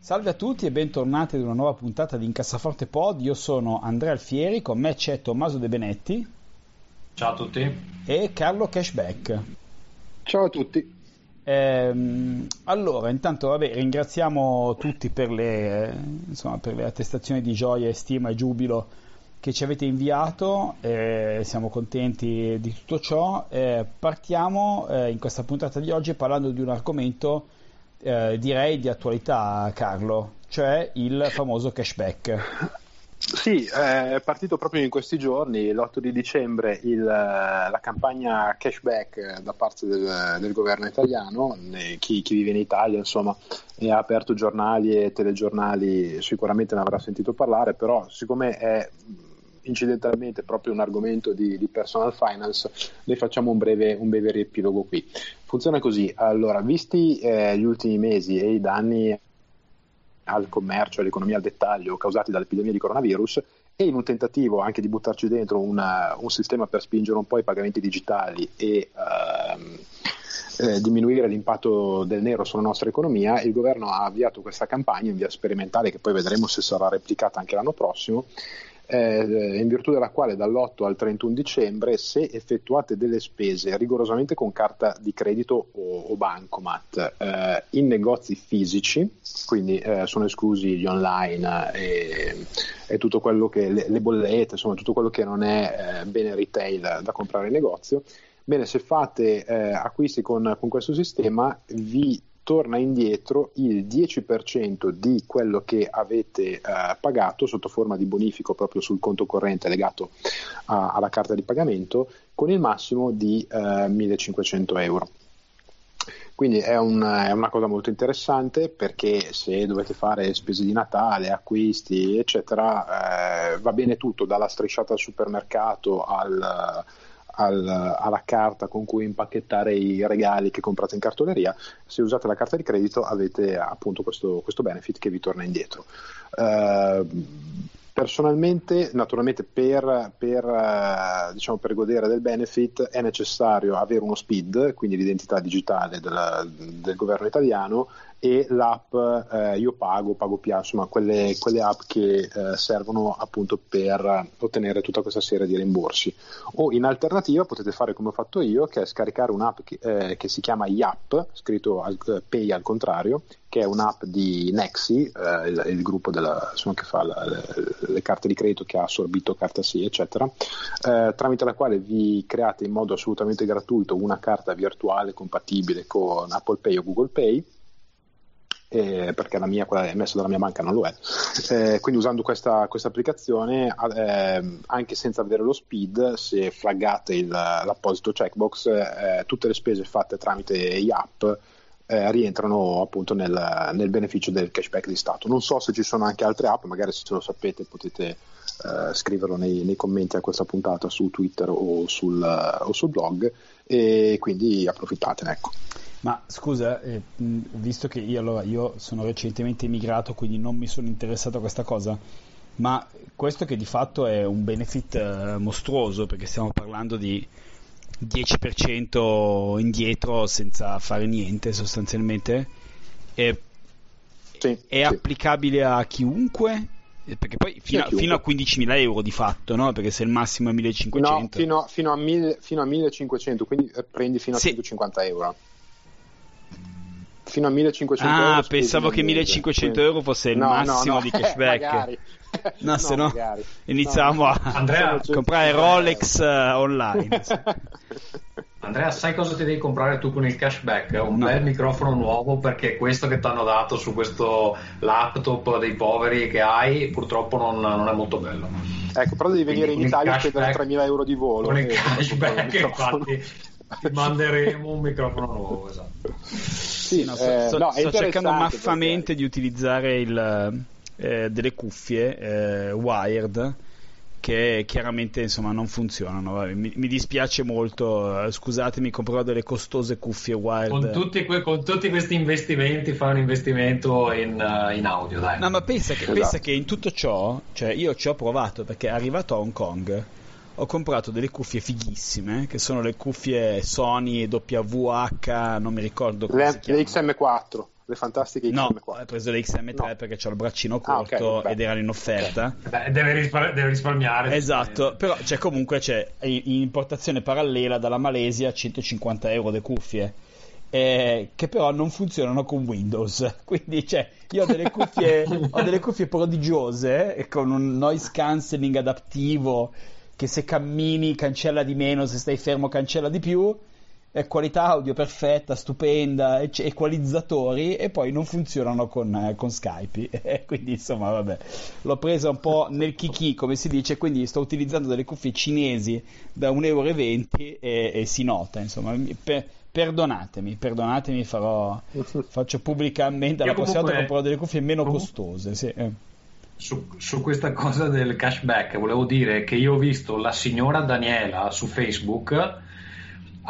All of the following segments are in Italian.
Salve a tutti e bentornati ad una nuova puntata di Incassaforte Pod. Io sono Andrea Alfieri, con me c'è Tommaso De Benetti. Ciao a tutti. E Carlo Cashback. Ciao a tutti. Ehm, allora, intanto vabbè, ringraziamo tutti per le, insomma, per le, attestazioni di gioia, stima e giubilo che ci avete inviato. Eh, siamo contenti di tutto ciò. Eh, partiamo eh, in questa puntata di oggi parlando di un argomento eh, direi di attualità, Carlo, cioè il famoso cashback. Sì, è partito proprio in questi giorni, l'8 di dicembre, il, la campagna cashback da parte del, del governo italiano, chi, chi, vive in Italia insomma, e ha aperto giornali e telegiornali sicuramente ne avrà sentito parlare, però siccome è incidentalmente proprio un argomento di, di personal finance, ne facciamo un breve, un breve riepilogo qui. Funziona così, allora, visti eh, gli ultimi mesi e i danni al commercio all'economia al dettaglio causati dall'epidemia di coronavirus e in un tentativo anche di buttarci dentro una, un sistema per spingere un po' i pagamenti digitali e ehm, eh, diminuire l'impatto del nero sulla nostra economia, il governo ha avviato questa campagna in via sperimentale che poi vedremo se sarà replicata anche l'anno prossimo eh, in virtù della quale dall'8 al 31 dicembre se effettuate delle spese rigorosamente con carta di credito o, o bancomat eh, in negozi fisici, quindi eh, sono esclusi gli online e, e tutto quello che le, le, bollette, insomma tutto quello che non è eh, bene retail da comprare in negozio. Bene, se fate eh, acquisti con, con questo sistema vi torna indietro il 10% di quello che avete eh, pagato sotto forma di bonifico proprio sul conto corrente legato a, alla carta di pagamento con il massimo di eh, 1500 euro. Quindi è, un, è, una cosa molto interessante perché se dovete fare spese di Natale, acquisti, eccetera, eh, va bene tutto, dalla strisciata al supermercato al, al, alla carta con cui impacchettare i regali che comprate in cartoleria, se usate la carta di credito avete appunto questo, questo benefit che vi torna indietro. Uh, Personalmente, naturalmente, per, per, uh, diciamo, per, godere del benefit è necessario avere uno SPID, quindi l'identità digitale del, del governo italiano, e l'app eh, io pago, pago più, insomma quelle, quelle app che eh, servono appunto per ottenere tutta questa serie di rimborsi. O in alternativa potete fare come ho fatto io, che è scaricare un'app che, eh, che si chiama YAP, scritto al, Pay al contrario, che è un'app di Nexi, eh, il, il, gruppo della, insomma, che fa la, le, le, carte di credito che ha assorbito Carta Sì, eccetera, eh, tramite la quale vi create in modo assolutamente gratuito una carta virtuale compatibile con Apple Pay o Google Pay eh, perché la mia, quella emessa dalla mia banca non lo è. Eh, quindi usando questa, questa applicazione, eh, anche senza vedere lo speed, se flaggate il, l'apposito checkbox, eh, tutte le spese fatte tramite IAP eh, rientrano appunto nel, nel, beneficio del cashback di Stato. Non so se ci sono anche altre app, magari se lo sapete potete eh, scriverlo nei, nei, commenti a questa puntata su Twitter o sul, o sul blog e quindi approfittatene. Ecco. Ma scusa, eh, visto che io, allora, io sono recentemente emigrato, quindi non mi sono interessato a questa cosa, ma questo che di fatto è un benefit eh, mostruoso, perché stiamo parlando di 10% indietro senza fare niente sostanzialmente, è, sì, è sì. applicabile a chiunque? Eh, perché poi fino, a, fino a 15.000 euro di fatto, no? Perché se il massimo è 1.500... No, fino, fino, a, 1000, fino a 1.500, quindi eh, prendi fino a sì. 150 euro fino a 1500 ah, euro. Ah, pensavo che 1500 quindi... euro fosse il no, massimo no, no. di cashback. no, se no iniziamo a Andrea, comprare Rolex uh, online. Andrea, sai cosa ti devi comprare tu con il cashback? Un bel microfono nuovo perché questo che ti hanno dato su questo laptop dei poveri che hai purtroppo non, non è molto bello. Ecco, però devi venire Quindi in Italia e spendere 3.000 euro di volo. Con il cashback, infatti, Ti manderemo un microfono nuovo, esatto. Sì, no, sto, eh, sto, no, sto cercando maffamente perché... di utilizzare il, eh, delle cuffie eh, wired che chiaramente insomma non funzionano. Mi, mi dispiace molto, eh, scusatemi, comprerò delle costose cuffie wired. Con tutti, que- con tutti questi investimenti, fare un investimento in, uh, in, audio, dai. No, ma pensa che, esatto. pensa che in tutto ciò, cioè io ci ho provato perché arrivato a Hong Kong ho comprato delle cuffie fighissime che sono le cuffie Sony WH, non mi ricordo come le, le XM4 le fantastiche XM4. No, ho preso le XM3 no. perché c'ho il braccino corto ah, okay, ed erano in offerta. Beh, deve, rispar- deve, risparmiare. Esatto, però c'è comunque c'è in importazione parallela dalla Malesia 150 euro le cuffie. Eh, che però non funzionano con Windows. Quindi cioè, io ho delle cuffie, ho delle cuffie prodigiose con un noise cancelling adattivo che se cammini cancella di meno, se stai fermo cancella di più qualità audio perfetta, stupenda, equalizzatori e poi non funzionano con, eh, con Skype. quindi insomma, vabbè, l'ho presa un po' nel kiki, come si dice, quindi sto utilizzando delle cuffie cinesi da 1,20 euro e, e si nota, insomma. Per, perdonatemi, perdonatemi, farò, faccio pubblicamente la prossima volta comprerò delle cuffie meno costose. Sì. Su, su, questa cosa del cashback volevo dire che io ho visto la signora Daniela su Facebook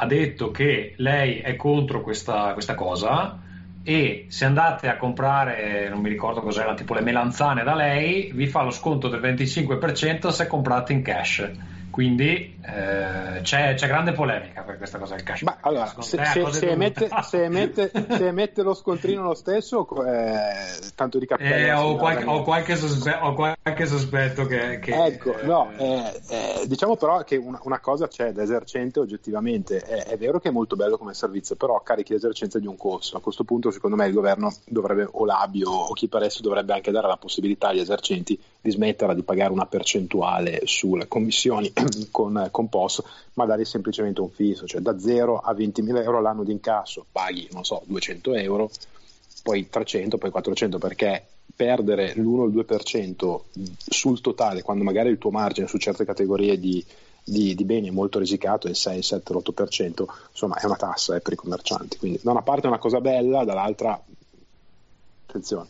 ha detto che lei è contro questa, questa cosa e se andate a comprare, non mi ricordo cos'era, tipo le melanzane da lei, vi fa lo sconto del 25% se comprate in cash. Quindi eh, c'è, c'è, grande polemica per questa cosa del cash. Ma allora, se, se, se, emette, se, emette, se, emette, lo scontrino lo stesso, eh, tanto di cappello. Eh, ho, qualche, ho, qualche sospe- ho, qualche, sospetto che. che ecco, no, eh, eh, diciamo però che una, una, cosa c'è da esercente oggettivamente. È, è, vero che è molto bello come servizio, però carichi l'esercenza di un costo. A questo punto, secondo me, il governo dovrebbe, o l'ABIO o chi per esso, dovrebbe anche dare la possibilità agli esercenti di smetterla di pagare una percentuale sulle commissioni con, con POS, ma dare semplicemente un fisso, cioè da 0 a 20.000 euro all'anno di incasso paghi, non so, 200 euro, poi 300, poi 400, perché perdere l'1 o il 2% sul totale, quando magari il tuo margine su certe categorie di, di, di beni è molto risicato, il 6, 7, 8%, insomma è una tassa eh, per i commercianti. Quindi da una parte è una cosa bella, dall'altra attenzione.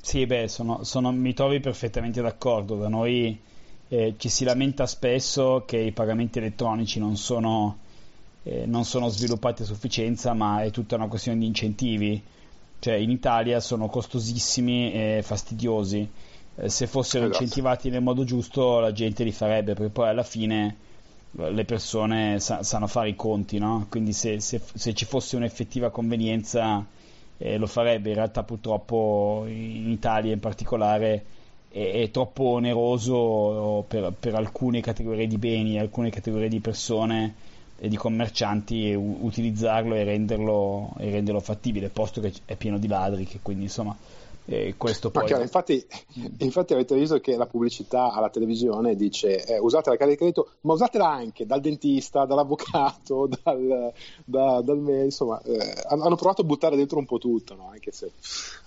Sì, beh, sono, sono, mi trovi perfettamente d'accordo. Da noi eh, ci si lamenta spesso che i pagamenti elettronici non sono, eh, non sono sviluppati a sufficienza, ma è tutta una questione di incentivi. Cioè, in Italia sono costosissimi e fastidiosi. Eh, se fossero esatto. incentivati nel modo giusto, la gente li farebbe, perché poi alla fine eh, le persone sa- sanno fare i conti, no? Quindi se, se, se ci fosse un'effettiva convenienza eh, lo farebbe. In realtà purtroppo in Italia in particolare è, è troppo oneroso per, per, alcune categorie di beni, alcune categorie di persone e di commercianti utilizzarlo e renderlo, e renderlo fattibile, posto che è pieno di ladri, che quindi insomma e questo poi... Chiaro, infatti, infatti, avete visto che la pubblicità alla televisione dice eh, usate la carta di credito, ma usatela anche dal dentista, dall'avvocato, dal, da, dal insomma, eh, hanno provato a buttare dentro un po' tutto, no? anche se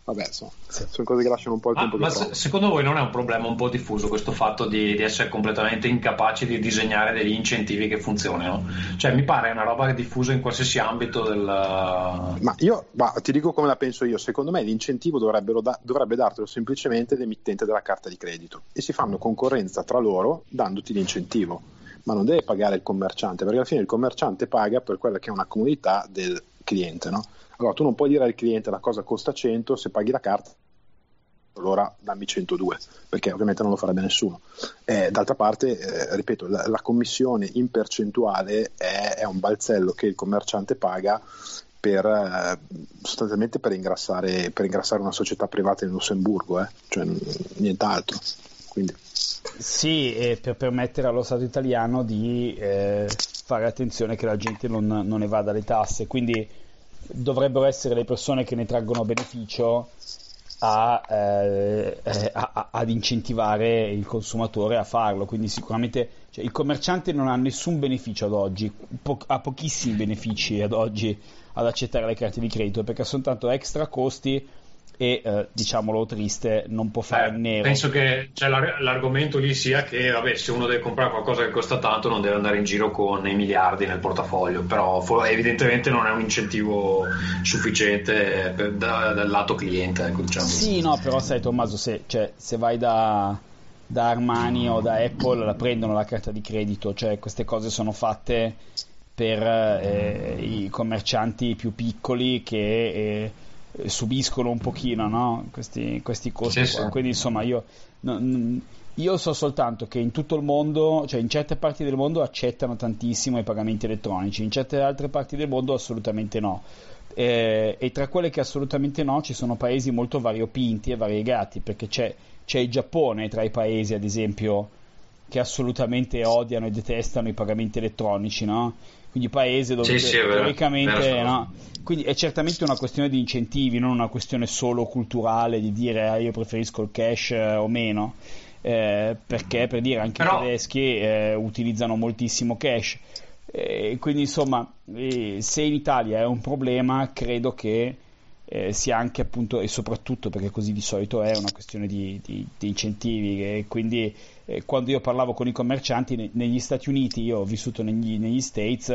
vabbè, insomma, sì. sono cose che lasciano un po' il tempo ma, se, secondo voi non è un problema un po' diffuso questo fatto di, di, essere completamente incapaci di disegnare degli incentivi che funzionino? Cioè, mi pare una roba diffusa in qualsiasi ambito del... Ma io ma ti dico come la penso io, secondo me l'incentivo dovrebbe dartelo semplicemente l'emittente della carta di credito e si fanno concorrenza tra loro dandoti l'incentivo ma non deve pagare il commerciante, perché alla fine il commerciante paga per quella che è una comunità del cliente, no? Allora tu non puoi dire al cliente la cosa costa 100, se paghi la carta allora dammi 102, perché ovviamente non lo farebbe nessuno. Eh, d'altra parte, eh, ripeto, la, la, commissione in percentuale è, è, un balzello che il commerciante paga per, eh, sostanzialmente per ingrassare, per ingrassare, una società privata in Lussemburgo, eh? cioè nient'altro. Quindi. Sì, e per permettere allo Stato italiano di eh, fare attenzione che la gente non, non evada le tasse, quindi dovrebbero essere le persone che ne traggono beneficio a, eh, eh, a, ad incentivare il consumatore a farlo. Quindi sicuramente cioè, il commerciante non ha nessun beneficio ad oggi, po- ha pochissimi benefici ad oggi ad accettare le carte di credito perché sono tanto extra costi e eh, diciamolo triste non può fare Beh, nero penso che cioè, l'ar- l'argomento lì sia che vabbè, se uno deve comprare qualcosa che costa tanto non deve andare in giro con i miliardi nel portafoglio però fo- evidentemente non è un incentivo sufficiente per, da- dal lato cliente ecco, diciamo. sì no però sai Tommaso se, cioè, se vai da, da Armani o da Apple la prendono la carta di credito cioè queste cose sono fatte per eh, i commercianti più piccoli che eh, subiscono un pochino no? questi, questi costi Sì, sì. quindi insomma io, no, io so soltanto che in tutto il mondo cioè in certe parti del mondo accettano tantissimo i pagamenti elettronici in certe altre parti del mondo assolutamente no Eh, e tra quelle che assolutamente no ci sono paesi molto variopinti e variegati perché c'è, c'è il Giappone tra i paesi ad esempio che assolutamente odiano e detestano i pagamenti elettronici no? quindi paese dove Sì, sì, è vero. teoricamente Vero, no? quindi è certamente una questione di incentivi non una questione solo culturale di dire ah, io preferisco il cash eh, o meno eh, perché per dire anche Però- i tedeschi eh, utilizzano moltissimo cash Eh, quindi insomma eh, se in Italia è un problema credo che eh, sia anche appunto e soprattutto perché così di solito è una questione di, di- di incentivi e quindi eh, quando io parlavo con i commercianti ne- negli Stati Uniti io ho vissuto negli, negli States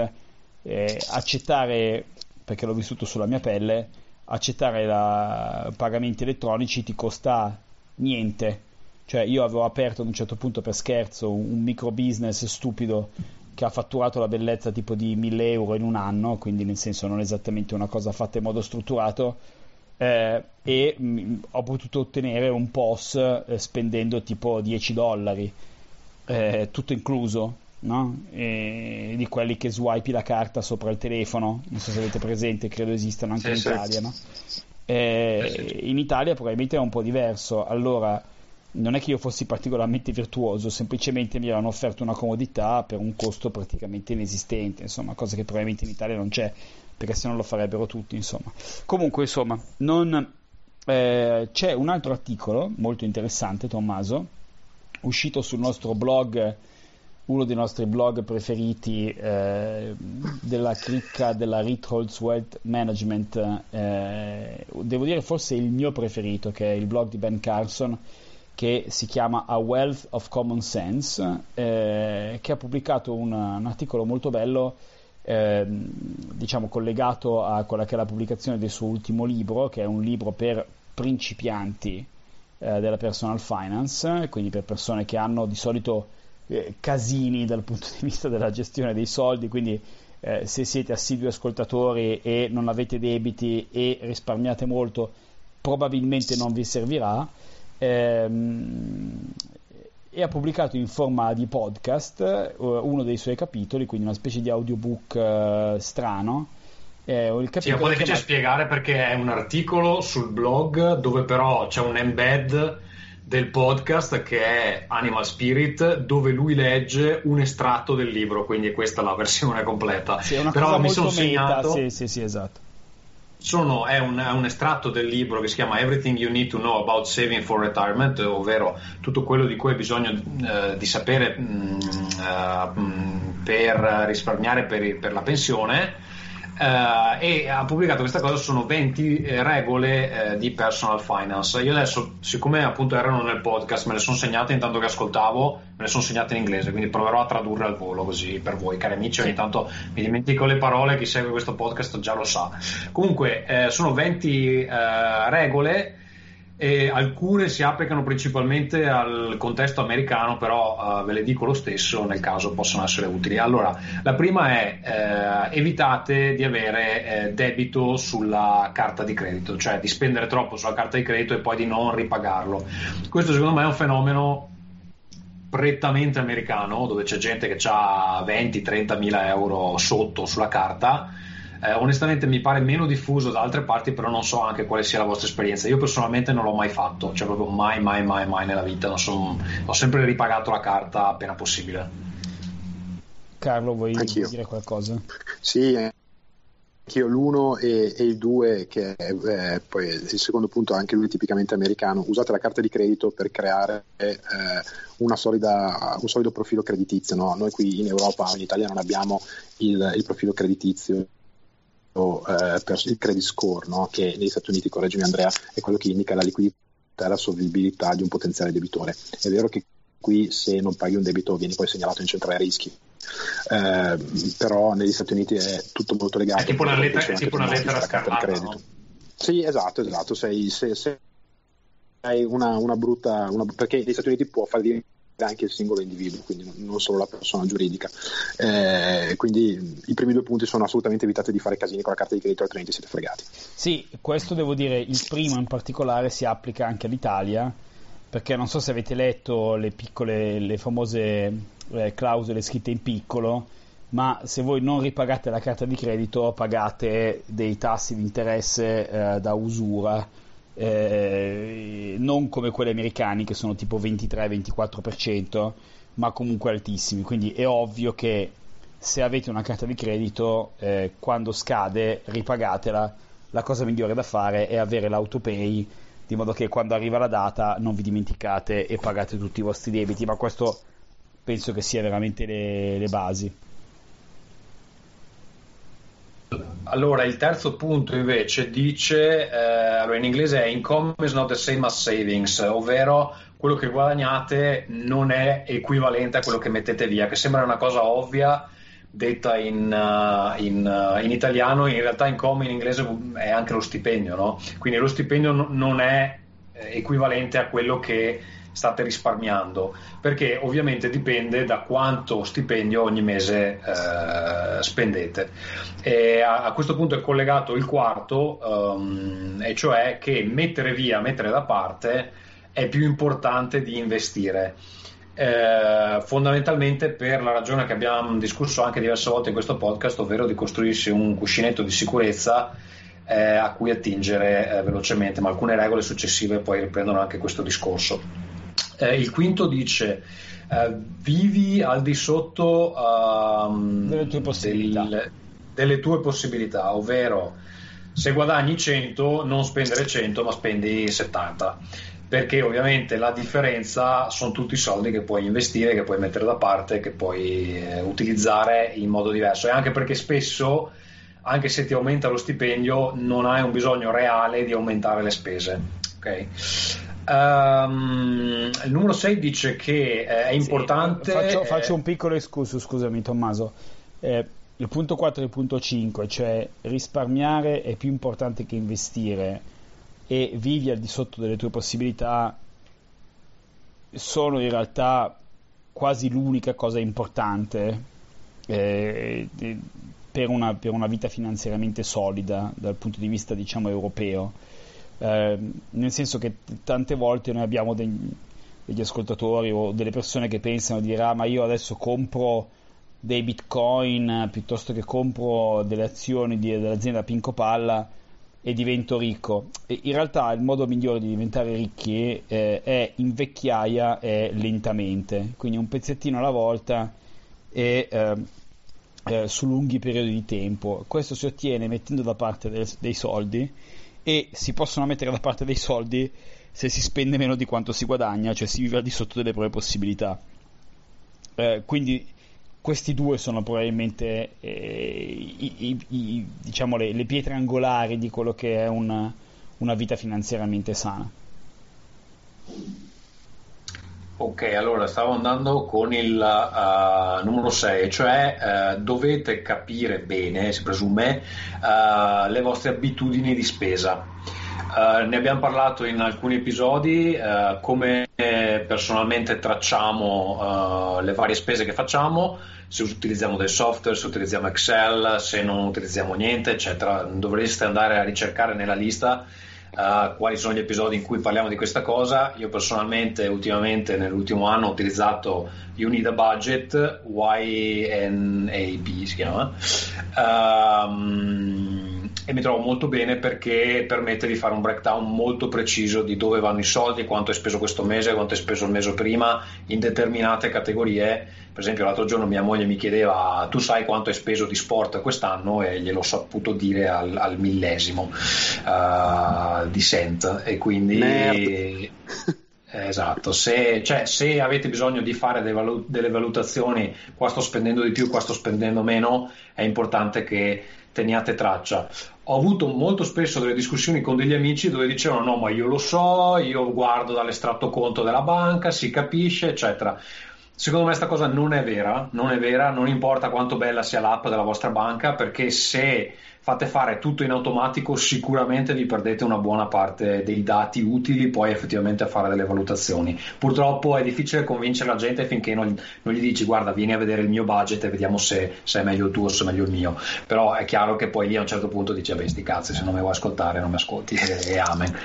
eh, accettare perché l'ho vissuto sulla mia pelle accettare la- pagamenti elettronici ti costa niente. Cioè io avevo aperto ad un certo punto per scherzo un, un micro business stupido che ha fatturato la bellezza tipo di 1000 euro in un anno, quindi nel senso non esattamente una cosa fatta in modo strutturato, eh, e mh, ho potuto ottenere un POS eh, spendendo tipo 10 dollari, eh, tutto incluso, no? E di quelli che swipi la carta sopra il telefono, non so se avete presente, credo esistano anche Sì, in. Italia, no? Eh, Sì, sì. In Italia probabilmente è un po' diverso, allora non è che io fossi particolarmente virtuoso, semplicemente mi hanno offerto una comodità per un costo praticamente inesistente, insomma, cosa che probabilmente in Italia non c'è, perché se no lo farebbero tutti, insomma. Comunque, insomma, non, eh, c'è un altro articolo molto interessante, Tommaso, uscito sul nostro blog, uno dei nostri blog preferiti eh, della cricca della Ritholz Wealth Management, eh, devo dire forse il mio preferito, che è il blog di Ben Carson, che si chiama A Wealth of Common Sense, eh, che ha pubblicato un, un articolo molto bello, ehm, diciamo collegato a quella che è la pubblicazione del suo ultimo libro, che è un libro per principianti eh, della personal finance, quindi per persone che hanno di solito eh, casini dal punto di vista della gestione dei soldi, quindi eh, se siete assidui ascoltatori e non avete debiti e risparmiate molto, probabilmente non vi servirà. Ehm, e ha pubblicato in forma di podcast eh, uno dei suoi capitoli, quindi una specie di audiobook eh, strano. Eh, Sì, capitolo un po' difficile chiamato- spiegare perché è un articolo sul blog dove però c'è un embed del podcast che è Animal Spirit dove lui legge un estratto del libro, quindi questa è la versione completa. Sì, è una però mi sono segnato sì, sì, sì, esatto. Sono- è, un, è un estratto del libro che si chiama Everything You Need to Know About Saving for Retirement, ovvero tutto quello di cui hai bisogno eh, di sapere mh, eh, mh, per risparmiare per, per la pensione. Eh, e ha pubblicato questa cosa sono 20 regole eh, di personal finance. Io adesso siccome appunto erano nel podcast me le sono segnate intanto che ascoltavo me le sono segnate in inglese quindi proverò a tradurre al volo così per voi cari amici. Ogni tanto mi dimentico le parole chi segue questo podcast già lo sa. Comunque, eh, sono 20 eh, regole e alcune si applicano principalmente al contesto americano, però eh, ve le dico lo stesso nel caso possono essere utili. Allora, la prima è eh, evitate di avere eh, debito sulla carta di credito, cioè di spendere troppo sulla carta di credito e poi di non ripagarlo. Questo secondo me è un fenomeno prettamente americano, dove c'è gente che ha 20-30 mila euro sotto sulla carta. Eh, onestamente mi pare meno diffuso da altre parti, però non so anche quale sia la vostra esperienza. Io personalmente non l'ho mai fatto, cioè proprio mai, mai, mai, mai nella vita. Non son- ho sempre ripagato la carta appena possibile. Carlo, vuoi Anch'io. dire qualcosa? Sì, eh, anch'io l'uno e, e il due, che è eh, poi il secondo punto, anche lui tipicamente americano. Usate la carta di credito per creare eh, una solida, un solido profilo creditizio. no? Noi qui in Europa in Italia non abbiamo il, il profilo creditizio eh, per il credit score, no? che negli Stati Uniti, correggimi Andrea, è quello che indica la liquidità e la solvibilità di un potenziale debitore. È vero che qui se non paghi un debito vieni poi segnalato in centrale rischi, eh, però negli Stati Uniti è tutto molto legato. È tipo una lettera, tipo una lettera scarlata, no? Sì, esatto, esatto. Sei, se, se hai una, una brutta... Una, perché negli Stati Uniti può fallire anche il singolo individuo, quindi non solo la persona giuridica. Eh, quindi i primi due punti sono assolutamente evitate di fare casini con la carta di credito, altrimenti siete fregati. Sì, questo devo dire, il primo in particolare si applica anche all'Italia, perché non so se avete letto le piccole, le famose eh, clausole scritte in piccolo, ma se voi non ripagate la carta di credito pagate dei tassi di interesse eh, da usura eh, non come quelli americani che sono tipo 23-24%, ma comunque altissimi. Quindi è ovvio che se avete una carta di credito, eh, quando scade, ripagatela. La cosa migliore da fare è avere l'autopay, di modo che quando arriva la data non vi dimenticate e pagate tutti i vostri debiti. Ma questo penso che sia veramente le, le basi. Allora, il terzo punto invece dice, eh, allora in inglese è income is not the same as savings, ovvero quello che guadagnate non è equivalente a quello che mettete via, che sembra una cosa ovvia detta in, uh, in, uh, in italiano, in realtà income in inglese è anche lo stipendio, no? Quindi lo stipendio no, non è eh, equivalente a quello che state risparmiando, perché ovviamente dipende da quanto stipendio ogni mese eh, spendete. E a, a, questo punto è collegato il quarto, um, e cioè che mettere via, mettere da parte è più importante di investire. Eh, fondamentalmente per la ragione che abbiamo discusso anche diverse volte in questo podcast, ovvero di costruirsi un cuscinetto di sicurezza eh, a cui attingere eh, velocemente, ma alcune regole successive poi riprendono anche questo discorso. Eh, il quinto dice eh, vivi al di sotto um, delle, tue del, delle tue possibilità, ovvero se guadagni 100 non spendere 100 ma spendi 70 perché ovviamente la differenza sono tutti i soldi che puoi investire, che puoi mettere da parte, che puoi eh, utilizzare in modo diverso e anche perché spesso anche se ti aumenta lo stipendio non hai un bisogno reale di aumentare le spese. Okay? Um, il numero 6 dice che eh, è importante. Sì, faccio, faccio, un piccolo escurso, scusami Tommaso. Eh, il punto 4 e il punto 5, cioè risparmiare è più importante che investire e vivi al di sotto delle tue possibilità, sono in realtà quasi l'unica cosa importante eh, per, una, per una vita finanziariamente solida dal punto di vista diciamo europeo eh, nel senso che tante volte noi abbiamo degli, degli ascoltatori o delle persone che pensano di dire ah ma io adesso compro dei bitcoin piuttosto che compro delle azioni di, dell'azienda Pinco Palla e divento ricco. E in realtà il modo migliore di diventare ricchi eh, è in vecchiaia e lentamente, quindi un pezzettino alla volta e eh, eh, su lunghi periodi di tempo. Questo si ottiene mettendo da parte del, dei soldi e si possono mettere da parte dei soldi se si spende meno di quanto si guadagna, cioè si vive al di sotto delle proprie possibilità. Eh, quindi questi due sono probabilmente eh, i, i, diciamo le, le, pietre angolari di quello che è una, una vita finanziariamente sana. Ok, allora stavo andando con il uh, numero 6, cioè uh, dovete capire bene, si presume, uh, le vostre abitudini di spesa. ne abbiamo parlato in alcuni episodi, come personalmente tracciamo le varie spese che facciamo, se utilizziamo del software, se utilizziamo Excel, se non utilizziamo niente, eccetera. Dovreste andare a ricercare nella lista uh, quali sono gli episodi in cui parliamo di questa cosa. Io personalmente ultimamente nell'ultimo anno ho utilizzato You Need a Budget, YNAB si chiama, um, e mi trovo molto bene perché permette di fare un breakdown molto preciso di dove vanno i soldi, quanto hai speso questo mese, quanto hai speso il mese prima, in determinate categorie. Per esempio l'altro giorno mia moglie mi chiedeva tu sai quanto hai speso di sport quest'anno? E gliel'ho saputo dire al, al millesimo uh, di cent. E quindi... Esatto, se, cioè, se, avete bisogno di fare delle, valut- delle valutazioni, qua sto spendendo di più, qua sto spendendo meno, è importante che teniate traccia. Ho avuto molto spesso delle discussioni con degli amici dove dicevano no, ma io lo so, io guardo dall'estratto conto della banca, si capisce, eccetera. Secondo me questa cosa non è vera, non è vera, non importa quanto bella sia l'app della vostra banca, perché se fate fare tutto in automatico, sicuramente vi perdete una buona parte dei dati utili poi effettivamente a fare delle valutazioni. Purtroppo è difficile convincere la gente finché non, non gli dici guarda vieni a vedere il mio budget e vediamo se, se, è meglio il tuo o se è meglio il mio. Però è chiaro che poi lì a un certo punto dici vabbè sti cazzi se non mi vuoi ascoltare non mi ascolti e, e amen.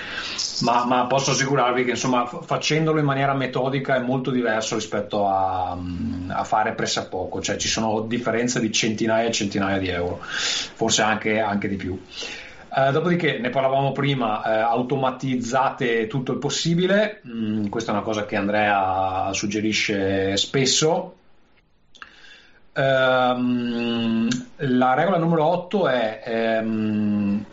Ma, ma, posso assicurarvi che insomma facendolo in maniera metodica è molto diverso rispetto a, a fare pressappoco, cioè ci sono differenze di centinaia e centinaia di euro, forse anche anche, di più. Uh, dopodiché ne parlavamo prima, uh, automatizzate tutto il possibile, mm, questa è una cosa che Andrea suggerisce spesso. Um, la regola numero 8 è um,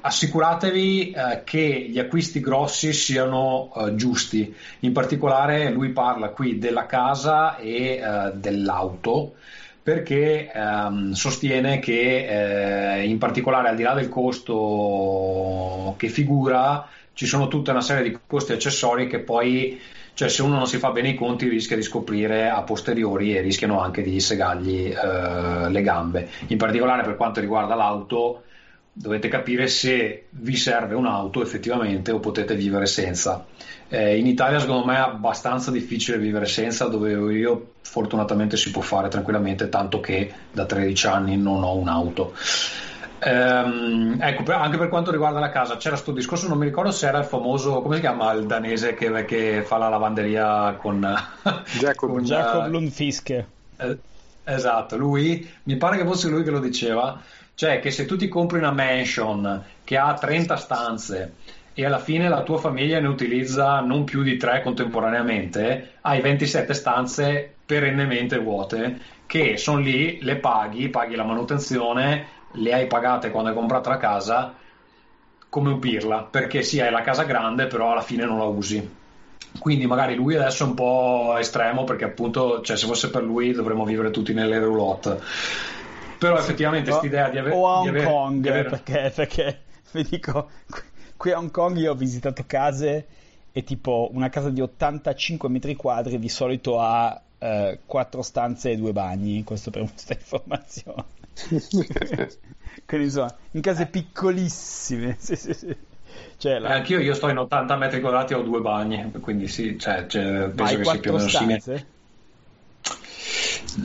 assicuratevi uh, che gli acquisti grossi siano giusti, in particolare lui parla qui della casa e dell'auto perché ehm, sostiene che eh, in particolare al di là del costo che figura ci sono tutta una serie di costi accessori che poi cioè se uno non si fa bene i conti rischia di scoprire a posteriori e rischiano anche di segargli eh, le gambe. In particolare per quanto riguarda l'auto dovete capire se vi serve un'auto effettivamente o potete vivere senza eh, in Italia secondo me è abbastanza difficile vivere senza, dove io fortunatamente si può fare tranquillamente, tanto che da 13 anni non ho un'auto. Ehm, ecco, per, anche per quanto riguarda la casa, c'era questo discorso, non mi ricordo se era il famoso, come si chiama il danese che, che fa la lavanderia con Jacob, con, Jacob Lundfiske. Eh, esatto, lui, mi pare che fosse lui che lo diceva, cioè che se tu ti compri una mansion che ha 30 stanze e alla fine la tua famiglia ne utilizza non più di tre contemporaneamente, hai 27 stanze perennemente vuote che sono lì, le paghi, paghi la manutenzione, le hai pagate quando hai comprato la casa come un perché sì, hai la casa grande, però alla fine non la usi. Quindi magari lui adesso è un po' estremo perché appunto, cioè, se fosse per lui dovremmo vivere tutti nelle roulotte. Però effettivamente questa idea di avere... O a Hong Kong, aver... perché, perché vi dico, qui a Hong Kong io ho visitato case e tipo una casa di 85 metri quadri di solito ha eh, 4 stanze e 2 bagni, questo per questa informazione. Quindi insomma, in case piccolissime. Sì, sì, sì. Cioè, la... eh, anch'io io sto in 80 metri quadrati e ho due bagni, quindi sì, cioè, cioè, penso che sia più o meno simile.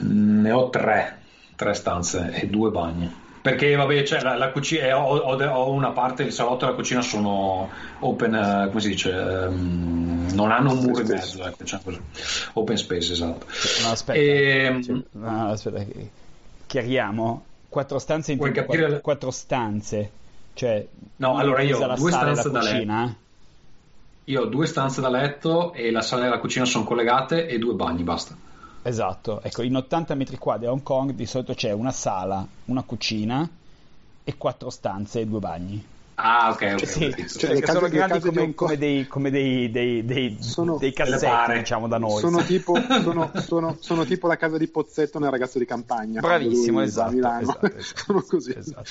Ne ho tre, tre stanze e due bagni. Perché vabbè, cioè, la, la cucina, eh, ho, ho, ho, una parte, il salotto e la cucina sono open, uh, come si dice, um, non hanno un muro in mezzo, ecco, cioè, open space, esatto. No, aspetta, e, ehm, cioè, no, aspetta, chiariamo, quattro stanze in quattro, quattro stanze, cioè... No, allora io ho due stanze da letto. Io ho due stanze da letto e la sala e la cucina sono collegate e due bagni, basta. Esatto, ecco, in 80 metri quadri a Hong Kong di solito c'è una sala, una cucina e quattro stanze e due bagni. Ah, ok, ok. Sì, cioè, cioè, sono grandi come, come, dei, come dei, dei, dei, sono, dei cassetti, diciamo, da noi. Sono tipo, sono, sono, sono tipo, la casa di Pozzetto nel ragazzo di campagna. Bravissimo, esatto, esatto, esatto, sono così. Esatto,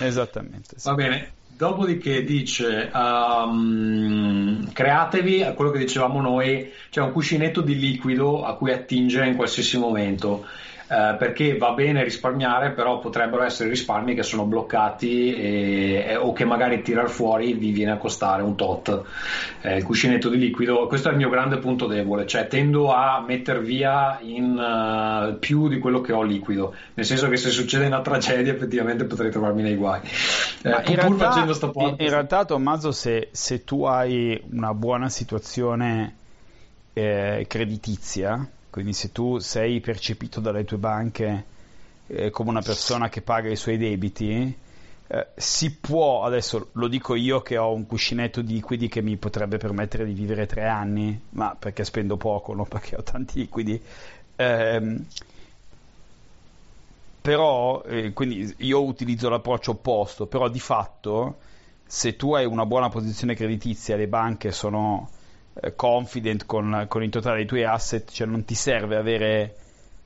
esattamente. Sì. Va bene. Dopodiché dice um, createvi quello che dicevamo noi, cioè un cuscinetto di liquido a cui attingere in qualsiasi momento eh, perché va bene risparmiare, però potrebbero essere risparmi che sono bloccati e, e, o che magari tirar fuori vi viene a costare un tot. Eh, il cuscinetto di liquido, questo è il mio grande punto debole, cioè tendo a mettere via in uh, più di quello che ho liquido, nel senso che se succede una tragedia effettivamente potrei trovarmi nei guai. Eh, in, realtà, in, in, realtà, Tommaso, se, se, tu hai una buona situazione eh, creditizia, quindi se tu sei percepito dalle tue banche eh, come una persona che paga i suoi debiti, eh, si può, adesso lo dico io che ho un cuscinetto di liquidi che mi potrebbe permettere di vivere tre anni, ma perché spendo poco, non perché ho tanti liquidi. Eh, però, quindi io utilizzo l'approccio opposto, però di fatto se tu hai una buona posizione creditizia le banche sono confident con, con, il totale dei tuoi asset, cioè non ti serve avere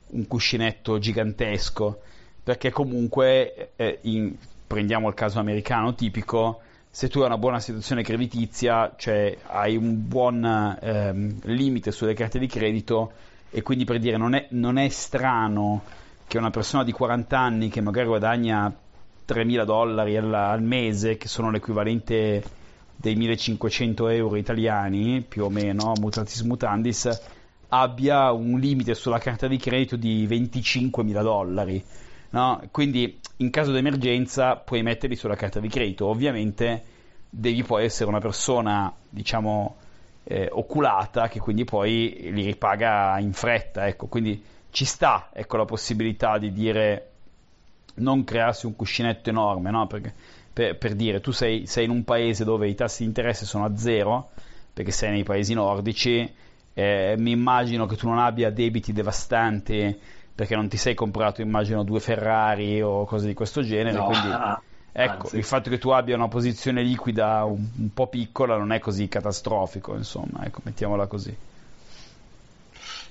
un cuscinetto gigantesco, perché comunque eh, in, prendiamo il caso americano tipico, se tu hai una buona situazione creditizia, cioè hai un buon ehm, limite sulle carte di credito e quindi per dire non è, non è strano che una persona di 40 anni che magari guadagna 3.000 dollari al, al mese, che sono l'equivalente dei 1.500 euro italiani, più o meno, mutatis mutandis, abbia un limite sulla carta di credito di 25.000 dollari. No? Quindi in caso di emergenza puoi metterli sulla carta di credito. Ovviamente devi poi essere una persona, diciamo, eh, oculata che quindi poi li ripaga in fretta. Ecco. Quindi ci sta ecco, la possibilità di dire non crearsi un cuscinetto enorme, no? Perché, per, per, dire, tu sei, sei, in un paese dove i tassi di interesse sono a zero, perché sei nei paesi nordici, eh, mi immagino che tu non abbia debiti devastanti perché non ti sei comprato, immagino, due Ferrari o cose di questo genere, no, quindi... Ecco, Anzi. il fatto che tu abbia una posizione liquida un, un, po' piccola non è così catastrofico, insomma, ecco, mettiamola così.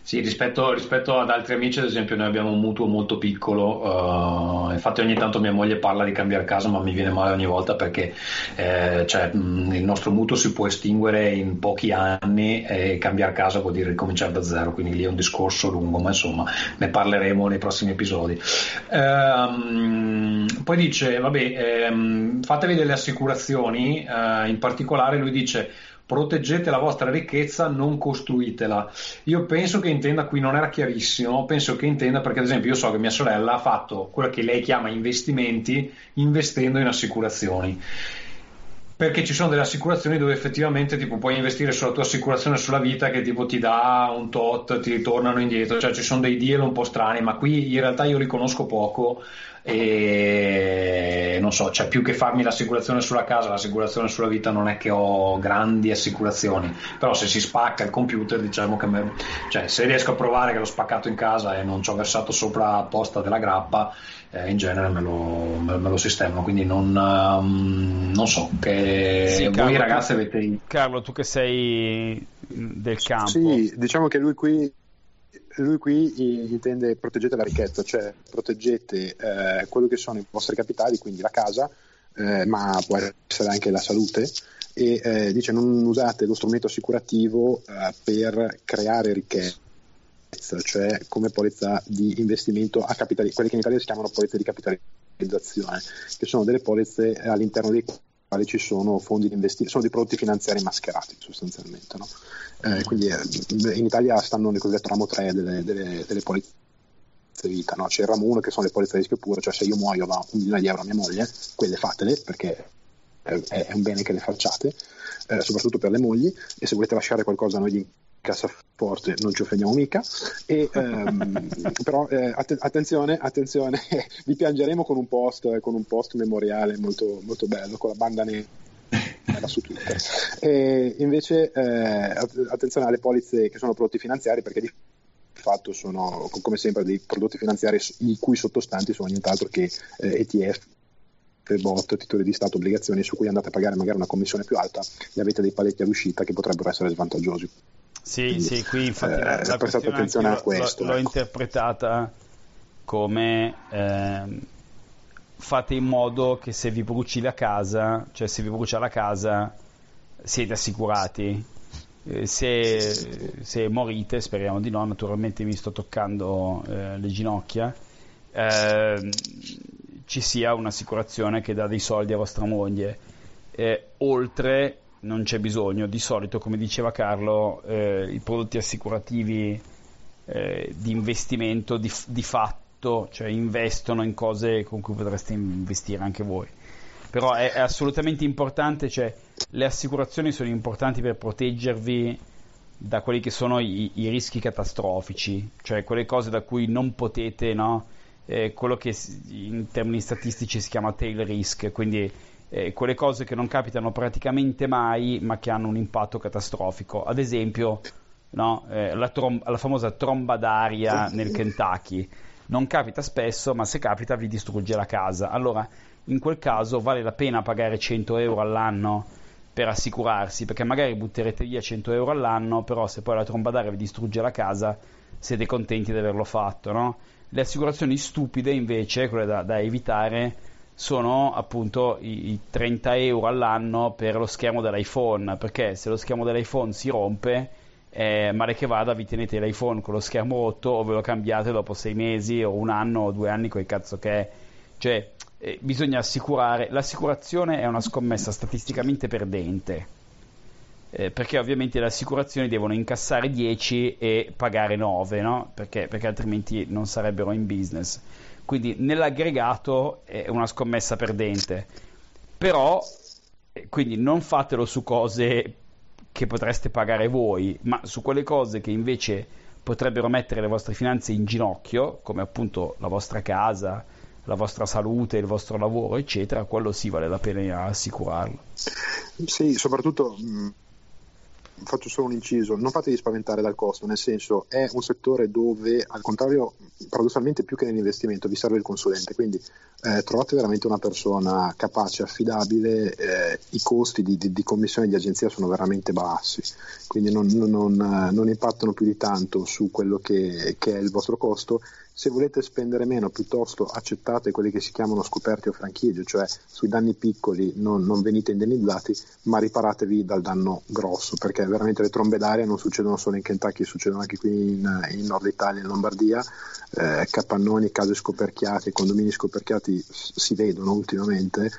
Sì, rispetto, rispetto, ad altri amici, ad esempio, noi abbiamo un mutuo molto piccolo. Uh, infatti, ogni tanto mia moglie parla di cambiare casa, ma mi viene male ogni volta perché eh, cioè, mh, il nostro mutuo si può estinguere in pochi anni e cambiare casa vuol dire ricominciare da zero. Quindi lì è un discorso lungo, ma insomma, ne parleremo nei prossimi episodi. Uh, poi dice: Vabbè, um, fatevi delle assicurazioni. Uh, in particolare, lui dice proteggete la vostra ricchezza, non costruitela. Io penso che intenda, qui non era chiarissimo, penso che intenda perché ad esempio io so che mia sorella ha fatto quello che lei chiama investimenti investendo in assicurazioni perché ci sono delle assicurazioni dove effettivamente tipo, puoi investire sulla tua assicurazione sulla vita che tipo, ti dà un tot, ti ritornano indietro, cioè ci sono dei deal un po' strani, ma qui in realtà io li conosco poco e non so, c'è più che farmi l'assicurazione sulla casa, l'assicurazione sulla vita non è che ho grandi assicurazioni, però se si spacca il computer diciamo che me, cioè, se riesco a provare che l'ho spaccato in casa e non ci ho versato sopra apposta della grappa, eh, in genere me lo, me, me lo sistemo, quindi non, um, non so, che sì, Carlo, voi ragazzi avete... Carlo, tu che sei del campo. Sì, diciamo che lui qui lui qui intende proteggete la ricchezza, cioè proteggete eh, quello che sono i vostri capitali, quindi la casa, eh, ma può essere anche la salute, e eh, dice non usate lo strumento assicurativo eh, per creare ricchezza, cioè come polizza di investimento a capitali, quelle che in Italia si chiamano polizze di capitalizzazione, che sono delle polizze all'interno dei quali ci sono fondi di investimento, sono dei prodotti finanziari mascherati sostanzialmente. No? Eh, quindi eh, in Italia stanno nel cosiddetto ramo 3 delle, delle, delle polizze vita, no? c'è il ramo 1 che sono le polizze a rischio puro, cioè se io muoio da un milione di euro a mia moglie, quelle fatele perché è, è un bene che le facciate, eh, soprattutto per le mogli e se volete lasciare qualcosa a noi di cassaforte non ci offendiamo mica e, ehm, però eh, att- attenzione, attenzione vi piangeremo con un post eh, con un post memoriale molto, molto bello con la banda nera su Twitter e invece eh, attenzione alle polizze che sono prodotti finanziari perché di fatto sono come sempre dei prodotti finanziari i cui sottostanti sono nient'altro che eh, ETF bot, titoli di Stato, obbligazioni su cui andate a pagare magari una commissione più alta e avete dei paletti all'uscita che potrebbero essere svantaggiosi. Sì, Quindi, sì, qui infatti eh, la, la attenzione a questo. L'ho, ecco. l'ho interpretata come eh, fate in modo che se vi bruci la casa, cioè se vi brucia la casa, siete assicurati. Eh, se, se, morite, speriamo di no, naturalmente mi sto toccando eh, le ginocchia, ehm, ci sia un'assicurazione che dà dei soldi a vostra moglie. Eh, oltre non c'è bisogno. Di solito, come diceva Carlo, eh, i prodotti assicurativi eh, di investimento di, di, fatto, cioè investono in cose con cui potreste investire anche voi. Però è, è assolutamente importante, cioè le assicurazioni sono importanti per proteggervi da quelli che sono i, i rischi catastrofici, cioè quelle cose da cui non potete, no? Eh, quello che in termini statistici si chiama tail risk, quindi eh, quelle cose che non capitano praticamente mai ma che hanno un impatto catastrofico. Ad esempio, no, eh, la, trom- la, famosa tromba d'aria nel Kentucky. Non capita spesso, ma se capita vi distrugge la casa. Allora, in quel caso vale la pena pagare 100 euro all'anno per assicurarsi, perché magari butterete via 100 euro all'anno, però se poi la tromba d'aria vi distrugge la casa, siete contenti di averlo fatto, no? Le assicurazioni stupide, invece, quelle da, da evitare, sono appunto i, i 30 euro all'anno per lo schermo dell'iPhone, perché se lo schermo dell'iPhone si rompe, eh, male che vada, vi tenete l'iPhone con lo schermo rotto o ve lo cambiate dopo sei mesi o un anno o due anni, quel cazzo che è. Cioè, eh, bisogna assicurare. L'assicurazione è una scommessa statisticamente perdente. Eh, perché ovviamente le assicurazioni devono incassare 10 e pagare 9, no? perché, perché altrimenti non sarebbero in business quindi nell'aggregato è una scommessa perdente. Però, eh, quindi non fatelo su cose che potreste pagare voi, ma su quelle cose che invece potrebbero mettere le vostre finanze in ginocchio, come appunto la vostra casa, la vostra salute, il vostro lavoro, eccetera, quello sì vale la pena assicurarlo. Sì, soprattutto faccio solo un inciso, non fatevi spaventare dal costo, nel senso è un settore dove al contrario paradossalmente più che nell'investimento vi serve il consulente, quindi eh, trovate veramente una persona capace, affidabile, eh, i costi di, di, di, commissione di agenzia sono veramente bassi, quindi non, non, non impattano più di tanto su quello che, che è il vostro costo se volete spendere meno, piuttosto accettate quelli che si chiamano scoperti o franchigie, cioè sui danni piccoli non, non venite indennizzati, ma riparatevi dal danno grosso, perché veramente le trombe d'aria non succedono solo in Kentucky, succedono anche qui in, in Nord Italia, in Lombardia, eh, capannoni, case scoperchiate, condomini scoperchiati si vedono ultimamente.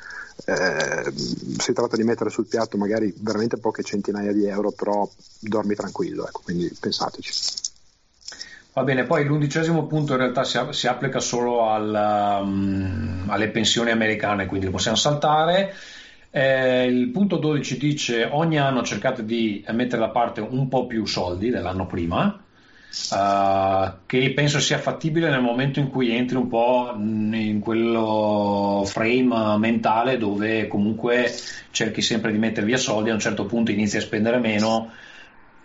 Eh, si tratta di mettere sul piatto magari veramente poche centinaia di euro, però dormi tranquillo, ecco, quindi pensateci. Va bene, poi l'undicesimo punto in realtà si, si applica solo al, um, alle pensioni americane, quindi lo possiamo saltare. Eh, il punto 12 dice ogni anno cercate di mettere da parte un po' più soldi dell'anno prima, uh, che penso sia fattibile nel momento in cui entri un po' in quello frame mentale dove comunque cerchi sempre di mettere via soldi, a un certo punto inizi a spendere meno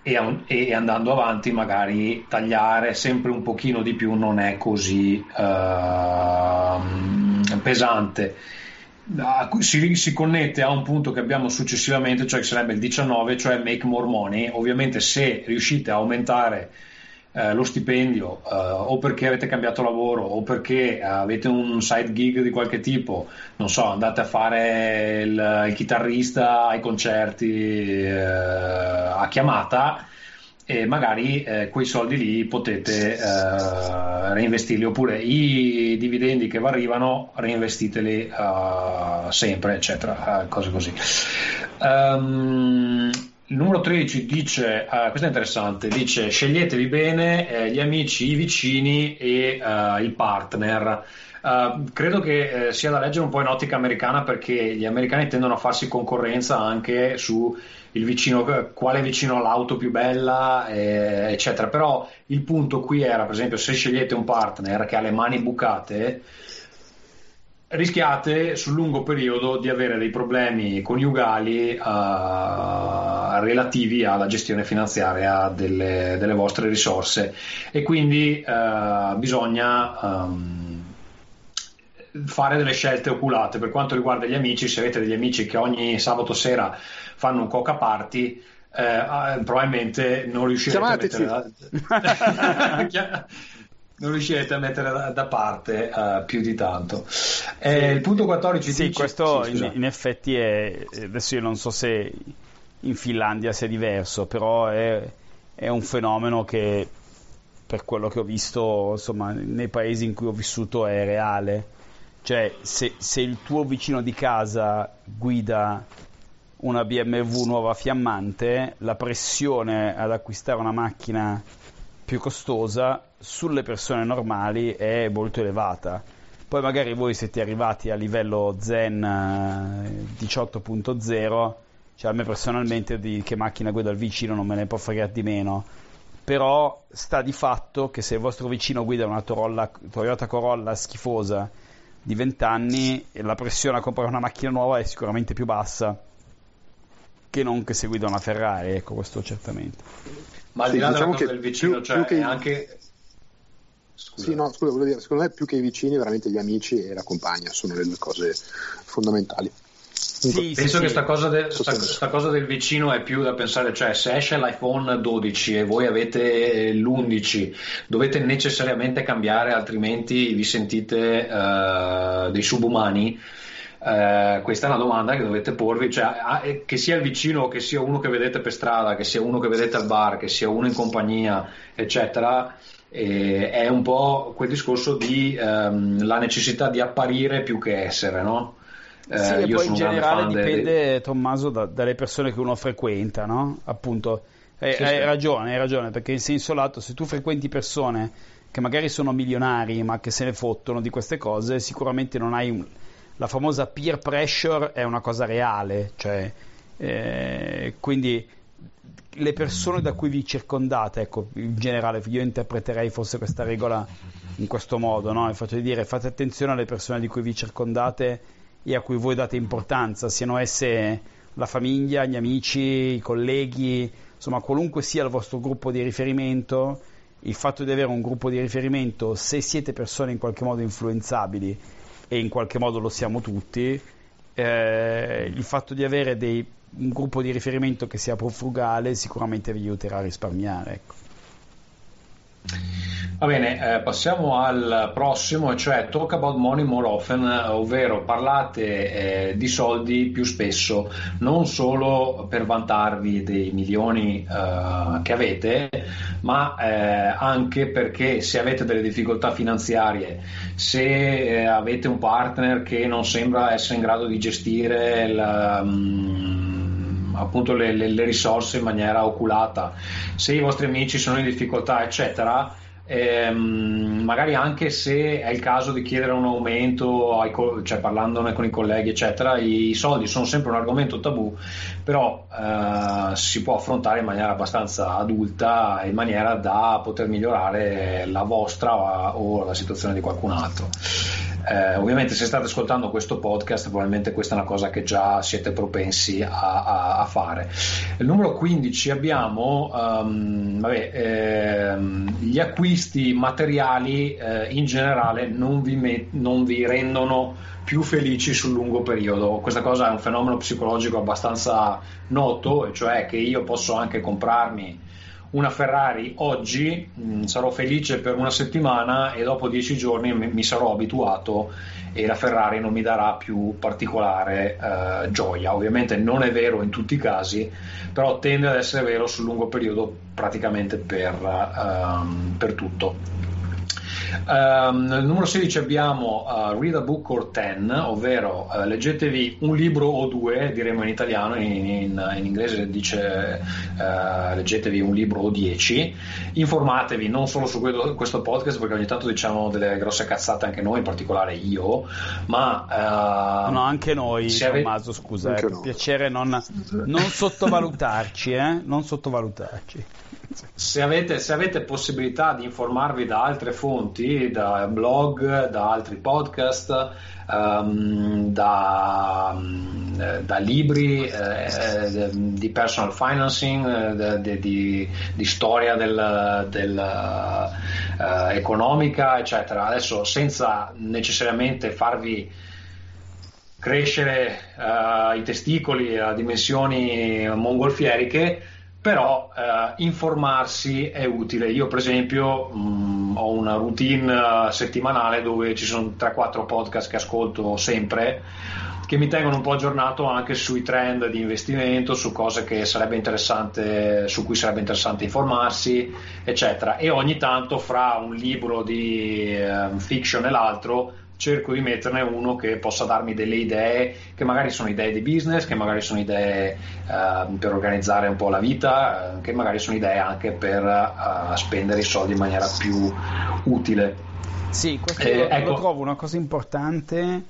e, e, andando avanti magari tagliare sempre un pochino di più non è così uh, pesante. Si, si, connette a un punto che abbiamo successivamente, cioè che sarebbe il 19, cioè make more money. Ovviamente se riuscite a aumentare eh, lo stipendio eh, o perché avete cambiato lavoro o perché avete un side gig di qualche tipo, non so, andate a fare il, il chitarrista ai concerti eh, chiamata e magari eh, quei soldi lì potete eh, reinvestirli oppure i dividendi che vi arrivano reinvestiteli uh, sempre eccetera uh, cose così um, il numero 13 dice, uh, questo è interessante, dice sceglietevi bene eh, gli amici, i vicini e uh, il partner. Uh, credo che eh, sia da leggere un po' in ottica americana perché gli americani tendono a farsi concorrenza anche su vicino, quale vicino ha l'auto più bella, eh, eccetera. Però il punto qui era, per esempio, se scegliete un partner che ha le mani bucate, rischiate sul lungo periodo di avere dei problemi coniugali uh, relativi alla gestione finanziaria delle, delle vostre risorse e quindi uh, bisogna um, fare delle scelte oculate per quanto riguarda gli amici se avete degli amici che ogni sabato sera fanno un coca party eh, probabilmente non riuscirete Chiamateci. a mettere non riuscirete a mettere da, da parte uh, più di tanto. Eh, il punto 14 sì, dice... questo sì, in, in, effetti è... Adesso io non so se in Finlandia sia diverso, però è, è un fenomeno che per quello che ho visto insomma, nei paesi in cui ho vissuto è reale. Cioè, se, se il tuo vicino di casa guida una BMW nuova fiammante, la pressione ad acquistare una macchina più costosa sulle persone normali è molto elevata. Poi magari voi siete arrivati a livello Zen 18.0, eh, cioè a me personalmente di che macchina guida il vicino non me ne può fregare di meno, però sta di fatto che se il vostro vicino guida una Torolla, Toyota Corolla schifosa di 20 anni, la pressione a comprare una macchina nuova è sicuramente più bassa che non che se guida una Ferrari, ecco questo certamente. Ma al di là diciamo del vicino, più, cioè più che... anche... Scusa. Sì, no, scusa, volevo dire, secondo me più che i vicini, veramente gli amici e la compagna sono le due cose fondamentali. Sì, Penso sì, che questa cosa, de, cosa, del vicino è più da pensare, cioè se esce l'iPhone 12 e voi avete l'11 dovete necessariamente cambiare, altrimenti vi sentite uh, dei subumani? Eh, questa è una domanda che dovete porvi, cioè, che sia il vicino, che sia uno che vedete per strada, che sia uno che vedete al bar, che sia uno in compagnia, eccetera, eh, è un po' quel discorso di ehm, la necessità di apparire più che essere, no? Eh, sì, e poi in generale dipende, de... Tommaso, da, dalle persone che uno frequenta, no? Appunto, hai, sì, hai sì. ragione, hai ragione, perché in senso lato, se tu frequenti persone che magari sono milionari ma che se ne fottono di queste cose, sicuramente non hai un... la famosa peer pressure è una cosa reale, cioè, eh, quindi le persone da cui vi circondate, ecco, in generale io interpreterei forse questa regola in questo modo, no? Il fatto di dire fate attenzione alle persone di cui vi circondate e a cui voi date importanza, siano esse la famiglia, gli amici, i colleghi, insomma qualunque sia il vostro gruppo di riferimento, il fatto di avere un gruppo di riferimento, se siete persone in qualche modo influenzabili, e in qualche modo lo siamo tutti, eh, il fatto di avere dei, un gruppo di riferimento che sia profugale sicuramente vi aiuterà a risparmiare. Ecco. Va bene, eh, passiamo al prossimo, cioè Talk About Money More Often, ovvero parlate eh, di soldi più spesso, non solo per vantarvi dei milioni eh, che avete, ma eh, anche perché se avete delle difficoltà finanziarie, se eh, avete un partner che non sembra essere in grado di gestire la, um, appunto le, le, le risorse in maniera oculata, se i vostri amici sono in difficoltà, eccetera, ehm, magari anche se è il caso di chiedere un aumento, ai, cioè parlandone con i colleghi, eccetera, i soldi sono sempre un argomento tabù, però eh, si può affrontare in maniera abbastanza adulta, in maniera da poter migliorare la vostra o la situazione di qualcun altro. Eh, ovviamente se state ascoltando questo podcast probabilmente questa è una cosa che già siete propensi a, a, a fare. Il numero 15 abbiamo um, vabbè, ehm, gli acquisti materiali eh, in generale non vi, met- non vi rendono più felici sul lungo periodo. Questa cosa è un fenomeno psicologico abbastanza noto, cioè che io posso anche comprarmi una Ferrari oggi mh, mm, sarò felice per una settimana e dopo dieci giorni mi, mi, sarò abituato e la Ferrari non mi darà più particolare eh, gioia. Ovviamente non è vero in tutti i casi, però tende ad essere vero sul lungo periodo praticamente per, um, per tutto. Um, nel numero 16 abbiamo uh, Read a Book or Ten, ovvero uh, leggetevi un libro o due, diremo in italiano, in, in, in inglese dice uh, leggetevi un libro o dieci, informatevi non solo su questo, questo, podcast perché ogni tanto diciamo delle grosse cazzate anche noi, in particolare io, ma... no, anche noi, Tommaso, ave... scusa, è eh, per piacere non, non sottovalutarci, eh? non sottovalutarci se avete, se avete, possibilità di informarvi da altre fonti, da blog, da altri podcast, um, da, um, da, libri eh, di personal financing, eh, de, di, di, storia del, del, uh, economica, eccetera, adesso senza necessariamente farvi crescere uh, i testicoli a dimensioni mongolfieriche però eh, informarsi è utile. Io, per esempio, mh, mm, ho una routine uh, settimanale dove ci sono 3-4 podcast che ascolto sempre che mi tengono un po' aggiornato anche sui trend di investimento, su cose su cui sarebbe interessante informarsi, eccetera. E ogni tanto fra un libro di uh, fiction e l'altro cerco di metterne uno che possa darmi delle idee che magari sono idee di business, che magari sono idee uh, per organizzare un po' la vita, uh, che magari sono idee anche per uh, spendere i soldi in maniera più utile. Sì, questo eh, lo, ecco. lo, trovo una cosa importante.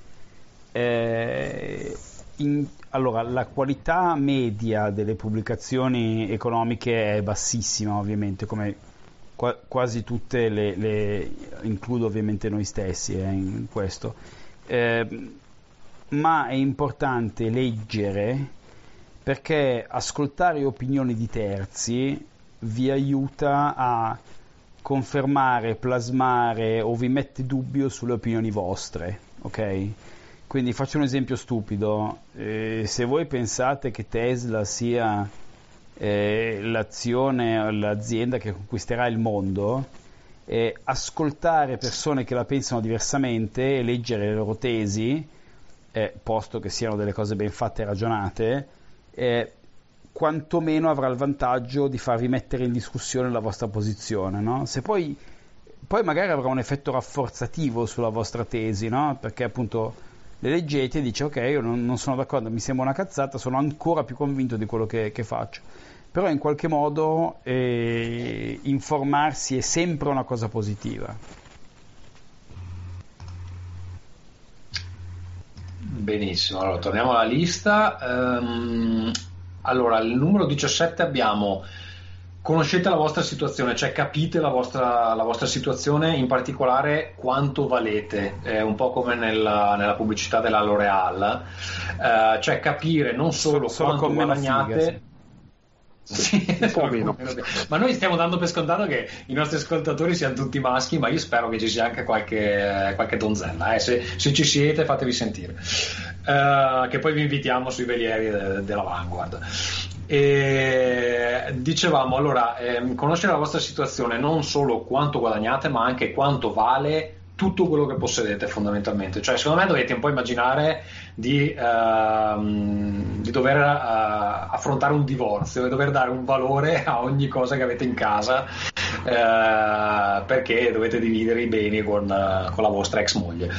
Eh, in, allora, la qualità media delle pubblicazioni economiche è bassissima, ovviamente, come qua, quasi tutte le, le, includo ovviamente noi stessi eh, in questo, eh, ma è importante leggere perché ascoltare opinioni di terzi vi aiuta a confermare, plasmare o vi mette dubbio sulle opinioni vostre, ok? Quindi faccio un esempio stupido, eh, se voi pensate che Tesla sia eh, l'azione l'azienda che conquisterà il mondo, eh, ascoltare persone che la pensano diversamente e leggere le loro tesi eh, posto che siano delle cose ben fatte e ragionate, eh, quantomeno avrà il vantaggio di farvi mettere in discussione la vostra posizione. No? Se poi, poi magari avrà un effetto rafforzativo sulla vostra tesi, no? perché appunto le leggete e dice ok, io non, non, sono d'accordo, mi sembra una cazzata, sono ancora più convinto di quello che, che faccio. Però in qualche modo eh, informarsi è sempre una cosa positiva. Benissimo, allora torniamo alla lista. Um, allora, al numero 17 abbiamo conoscete la vostra situazione, cioè capite la vostra, la vostra situazione, in particolare quanto valete, è un po' come nella, nella pubblicità della L'Oreal, uh, cioè capire non solo, solo quanto guadagnate. Figa, sì sì, un po' meno. ma noi stiamo dando per scontato che i nostri ascoltatori siano tutti maschi, ma io spero che ci sia anche qualche, qualche donzella. Eh. Se, se, ci siete, fatevi sentire. Uh, che poi vi invitiamo sui velieri de, della Vanguard. E dicevamo allora, ehm, conoscere la vostra situazione, non solo quanto guadagnate, ma anche quanto vale tutto quello che possedete fondamentalmente. Cioè, secondo me dovete un po' immaginare di, uh, di dover uh, affrontare un divorzio e dover dare un valore a ogni cosa che avete in casa uh, perché dovete dividere i beni con, con la vostra ex moglie.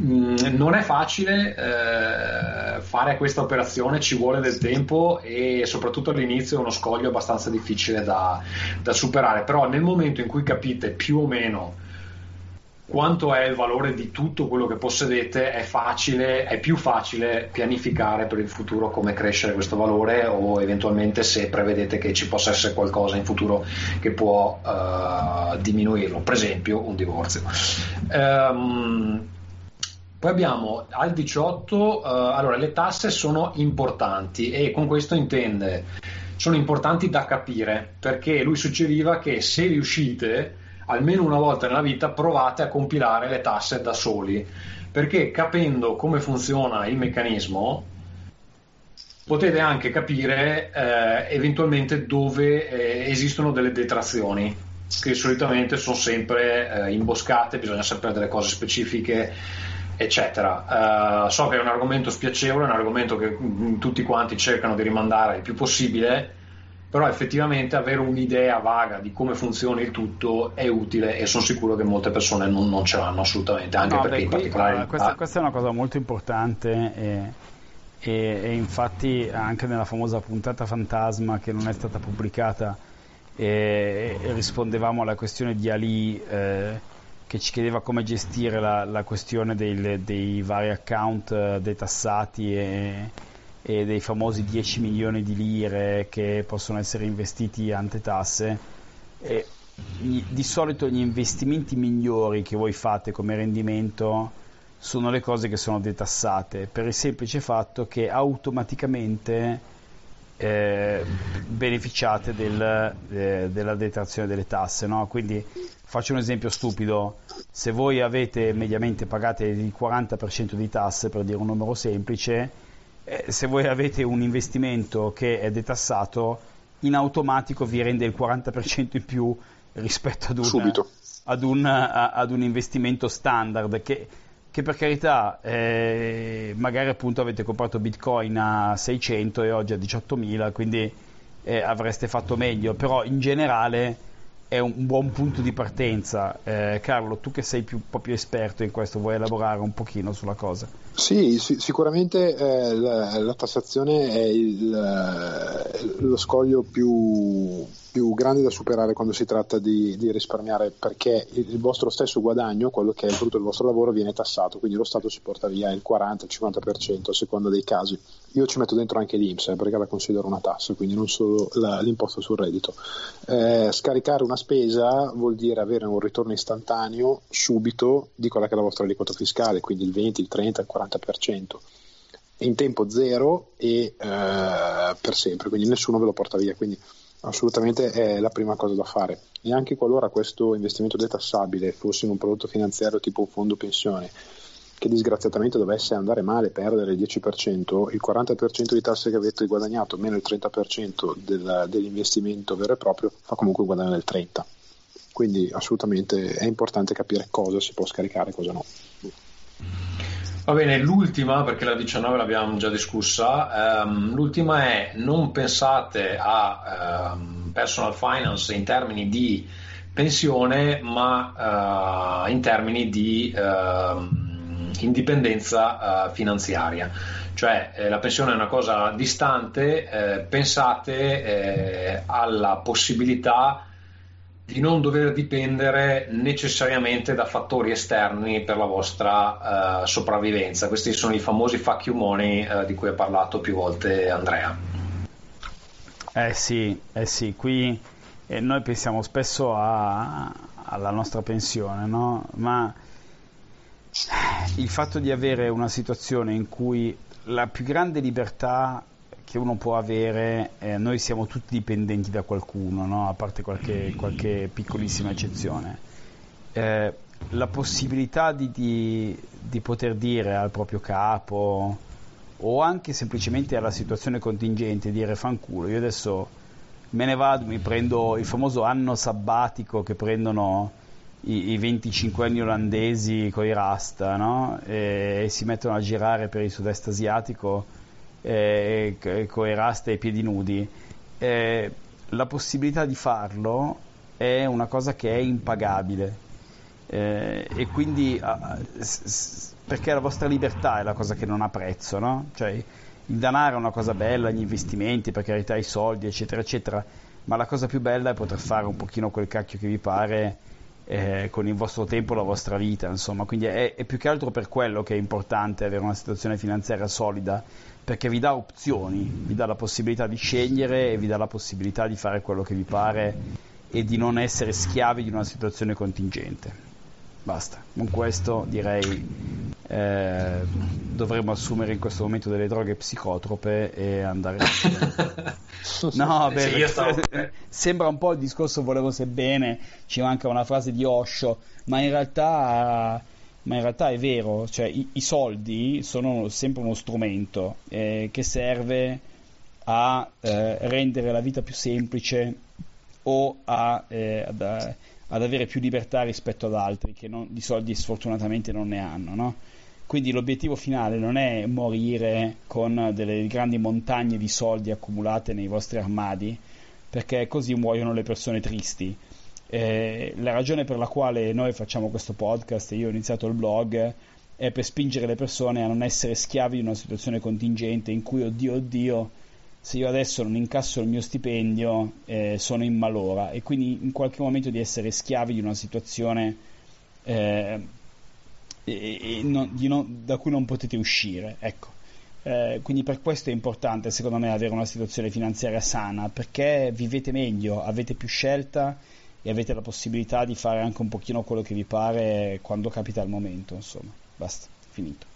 Mm, non è facile eh, fare questa operazione, ci vuole del tempo e soprattutto all'inizio è uno scoglio abbastanza difficile da, da superare, però nel momento in cui capite più o meno quanto è il valore di tutto quello che possedete, è facile, è più facile pianificare per il futuro come crescere questo valore o eventualmente se prevedete che ci possa essere qualcosa in futuro che può uh, diminuirlo, per esempio un divorzio. Um, poi abbiamo al 18, uh, eh, allora le tasse sono importanti e con questo intende, sono importanti da capire perché lui suggeriva che se riuscite almeno una volta nella vita provate a compilare le tasse da soli, perché capendo come funziona il meccanismo potete anche capire eh, eventualmente dove eh, esistono delle detrazioni che solitamente sono sempre eh, imboscate, bisogna sapere delle cose specifiche eccetera. Uh, so che è un argomento spiacevole, è un argomento che mh, tutti quanti cercano di rimandare il più possibile, però effettivamente avere un'idea vaga di come funziona il tutto è utile e sono sicuro che molte persone non, non ce l'hanno assolutamente, anche no, perché beh, in particolare... Questa, questa, è una cosa molto importante e, e, e, infatti anche nella famosa puntata fantasma che non è stata pubblicata e, rispondevamo alla questione di Ali eh, che ci chiedeva come gestire la, la questione dei, dei, vari account eh, detassati e e dei famosi 10 milioni di lire che possono essere investiti ante tasse. E di solito gli investimenti migliori che voi fate come rendimento sono le cose che sono detassate per il semplice fatto che automaticamente eh, beneficiate del, eh, della detrazione delle tasse. No? Quindi faccio un esempio stupido: se voi avete mediamente pagate il 40% di tasse, per dire un numero semplice, eh, se voi avete un investimento che è detassato, in automatico vi rende il 40% in più rispetto ad un, ad un, ad un investimento standard che, che per carità eh, magari appunto avete comprato bitcoin a 600 e oggi a 18.000 quindi eh, avreste fatto meglio però in generale è un buon punto di partenza. Eh, Carlo, tu che sei più, un po' più esperto in questo, vuoi elaborare un pochino sulla cosa? Sì, sì sicuramente eh, la, la, tassazione è il, eh, lo scoglio più, più grande da superare quando si tratta di, di risparmiare perché il, vostro stesso guadagno, quello che è il frutto del vostro lavoro, viene tassato, quindi lo Stato si porta via il 40-50% a seconda dei casi. Io ci metto dentro anche l'IMSS eh, perché la considero una tassa, quindi non solo la, l'imposta sul reddito. Eh, scaricare una spesa vuol dire avere un ritorno istantaneo subito di quella che è la vostra aliquota fiscale, quindi il 20, il 30, il 40% in tempo zero e eh, per sempre, quindi nessuno ve lo porta via. Quindi assolutamente è la prima cosa da fare. E anche qualora questo investimento detassabile fosse in un prodotto finanziario tipo un fondo pensione, che disgraziatamente dovesse andare male, perdere il 10%, il 40% di tasse che avete guadagnato meno il 30% del, dell'investimento vero e proprio fa comunque un guadagno del 30%. Quindi assolutamente è importante capire cosa si può scaricare e cosa no. Va bene, l'ultima, perché la 19 l'abbiamo già discussa, um, l'ultima è non pensate a um, personal finance in termini di pensione, ma uh, in termini di uh, indipendenza uh, finanziaria. Cioè eh, la pensione è una cosa distante, eh, pensate eh, alla possibilità di non dover dipendere necessariamente da fattori esterni per la vostra uh, sopravvivenza. Questi sono i famosi fuck you money uh, di cui ha parlato più volte Andrea. Eh sì, eh sì, qui eh, noi pensiamo spesso a, alla nostra pensione, no? Ma il fatto di avere una situazione in cui la più grande libertà che uno può avere, eh, noi siamo tutti dipendenti da qualcuno, no? a parte qualche, qualche, piccolissima eccezione. Eh, la possibilità di, di, di, poter dire al proprio capo o anche semplicemente alla situazione contingente dire fanculo, io adesso me ne vado, mi prendo il famoso anno sabbatico che prendono i, i 25 anni olandesi con i rasta no? e, e si mettono a girare per il sud-est asiatico eh, con raste e piedi nudi, eh, la possibilità di farlo è una cosa che è impagabile. Eh, e quindi perché la vostra libertà è la cosa che non ha prezzo, no? Cioè, il denaro è una cosa bella, gli investimenti, per carità i soldi, eccetera, eccetera, ma la cosa più bella è poter fare un pochino quel cacchio che vi pare eh, con il vostro tempo, la vostra vita, insomma, quindi è, è più che altro per quello che è importante avere una situazione finanziaria solida, perché vi dà opzioni, vi dà la possibilità di scegliere e vi dà la possibilità di fare quello che vi pare e di non essere schiavi di una situazione contingente. Basta, con questo direi eh, dovremmo assumere in questo momento delle droghe psicotrope e andare no beh, stavo... sembra un po' il discorso volevo sebbene ci manca una frase di Osho ma in realtà ma in realtà è vero, cioè i, i soldi sono sempre uno strumento eh, che serve a eh, rendere la vita più semplice o a, eh, ad, ad, avere più libertà rispetto ad altri che non, di soldi sfortunatamente non ne hanno. No? Quindi l'obiettivo finale non è morire con delle grandi montagne di soldi accumulate nei vostri armadi, perché così muoiono le persone tristi eh, la ragione per la quale noi facciamo questo podcast e io ho iniziato il blog è per spingere le persone a non essere schiavi di una situazione contingente in cui, oddio, oddio, se io adesso non incasso il mio stipendio eh, sono in malora e quindi in qualche momento di essere schiavi di una situazione eh, e, e non, non, da cui non potete uscire. Ecco. Eh, quindi per questo è importante secondo me avere una situazione finanziaria sana perché vivete meglio, avete più scelta e avete la possibilità di fare anche un pochino quello che vi pare quando capita il momento, insomma. Basta, finito.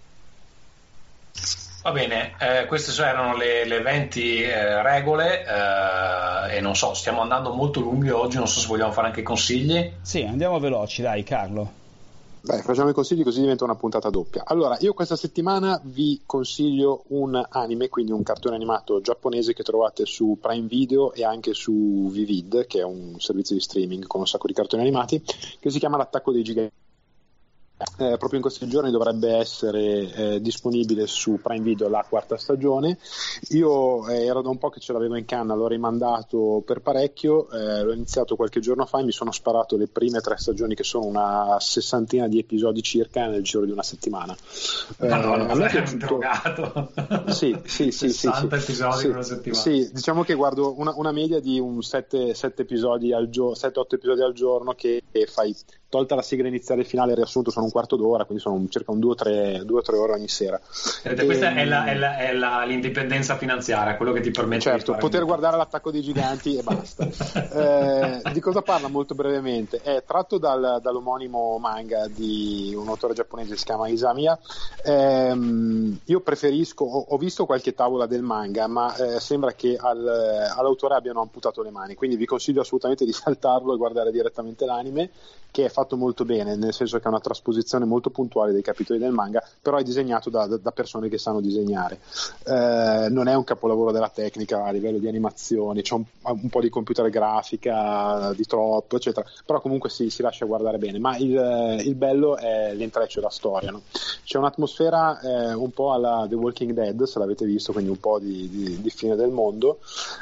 Va bene, eh, queste erano le, le 20 eh, regole eh, e non so, stiamo andando molto lunghi oggi, non so se vogliamo fare anche consigli. Sì, andiamo veloci, dai Carlo. Beh, facciamo i consigli così diventa una puntata doppia. Allora, io questa settimana vi consiglio un anime, quindi un cartone animato giapponese che trovate su Prime Video e anche su Vivid, che è un servizio di streaming con un sacco di cartoni animati, che si chiama L'attacco dei giganti eh, proprio in questi giorni dovrebbe essere eh, disponibile su Prime Video la quarta stagione. Io eh, era da un po' che ce l'avevo in canna, l'ho rimandato per parecchio, eh, l'ho iniziato qualche giorno fa e mi sono sparato le prime tre stagioni che sono una sessantina di episodi circa nel giro di una settimana. Eh, allora, a me è un drogato. Sì, sì, sì, 60 sì, episodi sì, in una settimana. Sì, diciamo che guardo una, una media di un 7, 7 episodi 7-8 episodi al giorno che fai tolta la sigla iniziale e finale, il riassunto sono un quarto d'ora, quindi sono circa un 2-3 ore ogni sera. Vedete, e, questa è, la, è, la, è la, l'indipendenza finanziaria, quello che ti permette certo, di poter guardare l'attacco dei giganti e basta. eh, di cosa parla molto brevemente? È tratto dal, dall'omonimo manga di un autore giapponese che si chiama Isamiya. Eh, io preferisco, ho, ho, visto qualche tavola del manga, ma eh, sembra che al, all'autore abbiano amputato le mani, quindi vi consiglio assolutamente di saltarlo e guardare direttamente l'anime, che è fatto molto bene, nel senso che è una trasposizione molto puntuale dei capitoli del manga, però è disegnato da, da persone che sanno disegnare. Eh, non è un capolavoro della tecnica a livello di animazioni, c'è un, un po' di computer grafica, di troppo, eccetera, però comunque si, si lascia guardare bene. Ma il, il bello è l'intreccio della storia. No? C'è un'atmosfera eh, un po' alla The Walking Dead, se l'avete visto, quindi un po' di, di, di fine del mondo,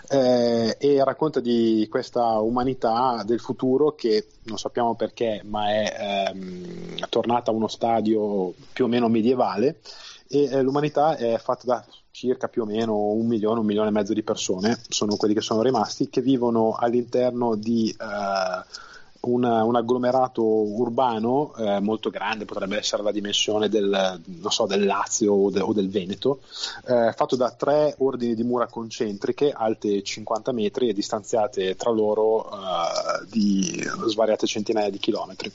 eh, e racconta di questa umanità del futuro che non sappiamo perché, ma è ehm, tornata a uno stadio più o meno medievale e eh, l'umanità è fatta da circa più o meno un milione, un milione e mezzo di persone, sono quelli che sono rimasti, che vivono all'interno di eh, una, un agglomerato urbano eh, molto grande, potrebbe essere la dimensione del, so, del Lazio o, de, o, del Veneto, eh, fatto da tre ordini di mura concentriche alte 50 metri e distanziate tra loro eh, di svariate centinaia di chilometri.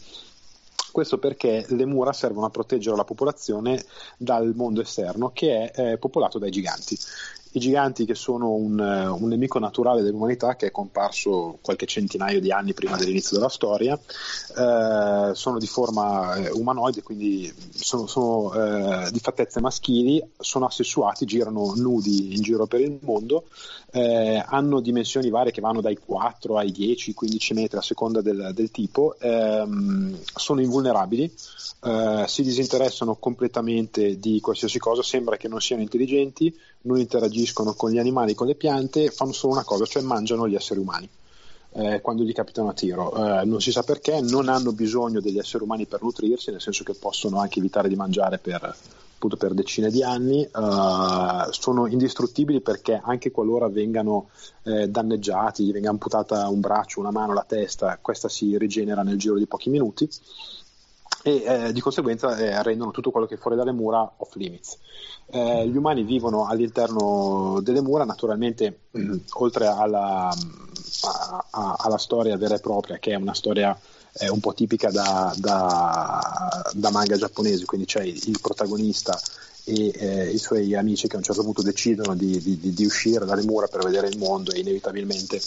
Questo perché le mura servono a proteggere la popolazione dal mondo esterno che è eh, popolato dai giganti i giganti che sono un, eh, un, nemico naturale dell'umanità che è comparso qualche centinaio di anni prima dell'inizio della storia, eh, sono di forma eh, umanoide, quindi sono, sono eh, di fattezze maschili, sono assessuati, girano nudi in giro per il mondo, eh, hanno dimensioni varie che vanno dai 4 ai 10-15 metri a seconda del, del tipo, ehm, sono invulnerabili, eh, si disinteressano completamente di qualsiasi cosa, sembra che non siano intelligenti, non interagiscono con gli animali, con le piante, fanno solo una cosa, cioè mangiano gli esseri umani. Eh, quando gli capitano a tiro. Eh, non si sa perché, non hanno bisogno degli esseri umani per nutrirsi, nel senso che possono anche evitare di mangiare per, appunto, per decine di anni. Eh, sono indistruttibili perché anche qualora vengano eh, danneggiati, gli venga amputata un braccio, una mano, la testa, questa si rigenera nel giro di pochi minuti e eh, di conseguenza eh, rendono tutto quello che è fuori dalle mura off limits. Eh, gli umani vivono all'interno delle mura, naturalmente mh, oltre alla, a, a, alla, storia vera e propria, che è una storia eh, un po' tipica da, da, da manga giapponesi, quindi c'è il, protagonista e eh, i suoi amici che a un certo punto decidono di, di, di, uscire dalle mura per vedere il mondo e inevitabilmente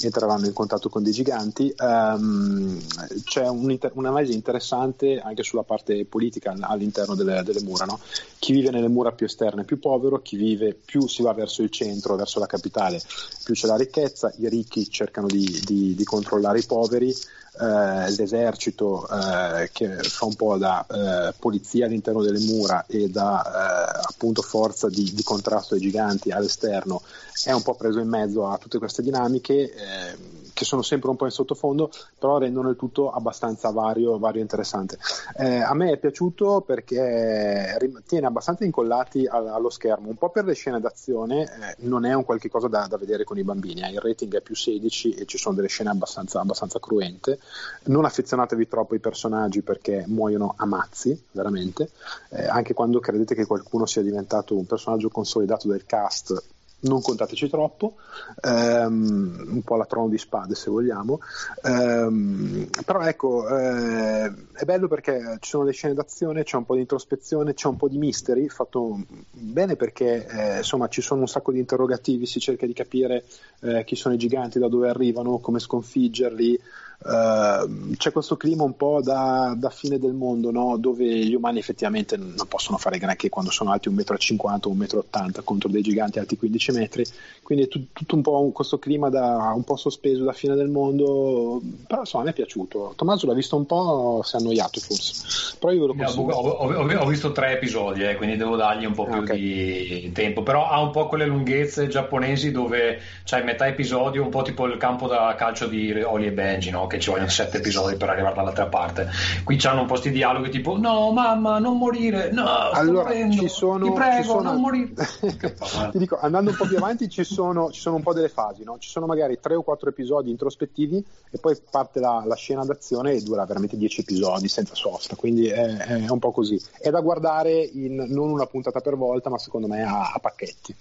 entreranno in contatto con dei giganti. Um, c'è un un'analisi interessante anche sulla parte politica all'interno delle, delle mura. No? Chi vive nelle mura più esterne è più povero, chi vive più si va verso il centro, verso la capitale, più c'è la ricchezza, i ricchi cercano di, di controllare i poveri eh, l'esercito eh, che fa un po' da eh, polizia all'interno delle mura e da eh, appunto forza di, di, contrasto ai giganti all'esterno è un po' preso in mezzo a tutte queste dinamiche eh, che sono sempre un po' in sottofondo, però rendono il tutto abbastanza vario, vario e interessante. Eh, a me è piaciuto perché tiene abbastanza incollati allo schermo, un po' per le scene d'azione, eh, non è un qualche cosa da, da, vedere con i bambini, eh. il rating è più 16 e ci sono delle scene abbastanza, abbastanza cruente. Non affezionatevi troppo ai personaggi perché muoiono a mazzi, veramente. Eh, anche quando credete che qualcuno sia diventato un personaggio consolidato del cast, non contateci troppo, um, un po' la trono di spade se vogliamo, um, però ecco, eh, è bello perché ci sono le scene d'azione, c'è un po' di introspezione, c'è un po' di mystery, fatto bene perché eh, insomma ci sono un sacco di interrogativi, si cerca di capire eh, chi sono i giganti, da dove arrivano, come sconfiggerli, Uh, c'è questo clima un po' da, da fine del mondo, no? dove gli umani effettivamente non possono fare granché quando sono alti 1,50 m o 1,80 m contro dei giganti alti 15 metri, quindi è t- tutto un po' un, questo clima da, un po' sospeso da fine del mondo, però insomma mi è piaciuto. Tommaso l'ha visto un po', si è annoiato forse, però io ve lo consiglio. Ho, ho, ho, ho visto tre episodi, eh, quindi devo dargli un po' più okay. di tempo, però ha un po' quelle lunghezze giapponesi dove c'hai metà episodio, un po' tipo il campo da calcio di Oli e Benji, no? Che ci vogliono sette episodi per arrivare dall'altra parte. Qui c'hanno un po' di dialoghi tipo no mamma non morire, no allora ci sono, ti prego ci sono... non morire. Ti dico, andando un po' più avanti ci sono, ci sono un po' delle fasi, no? ci sono magari tre o quattro episodi introspettivi e poi parte la, la scena d'azione e dura veramente dieci episodi senza sosta, quindi è, è, un po' così. È da guardare in non una puntata per volta, ma secondo me a, a pacchetti.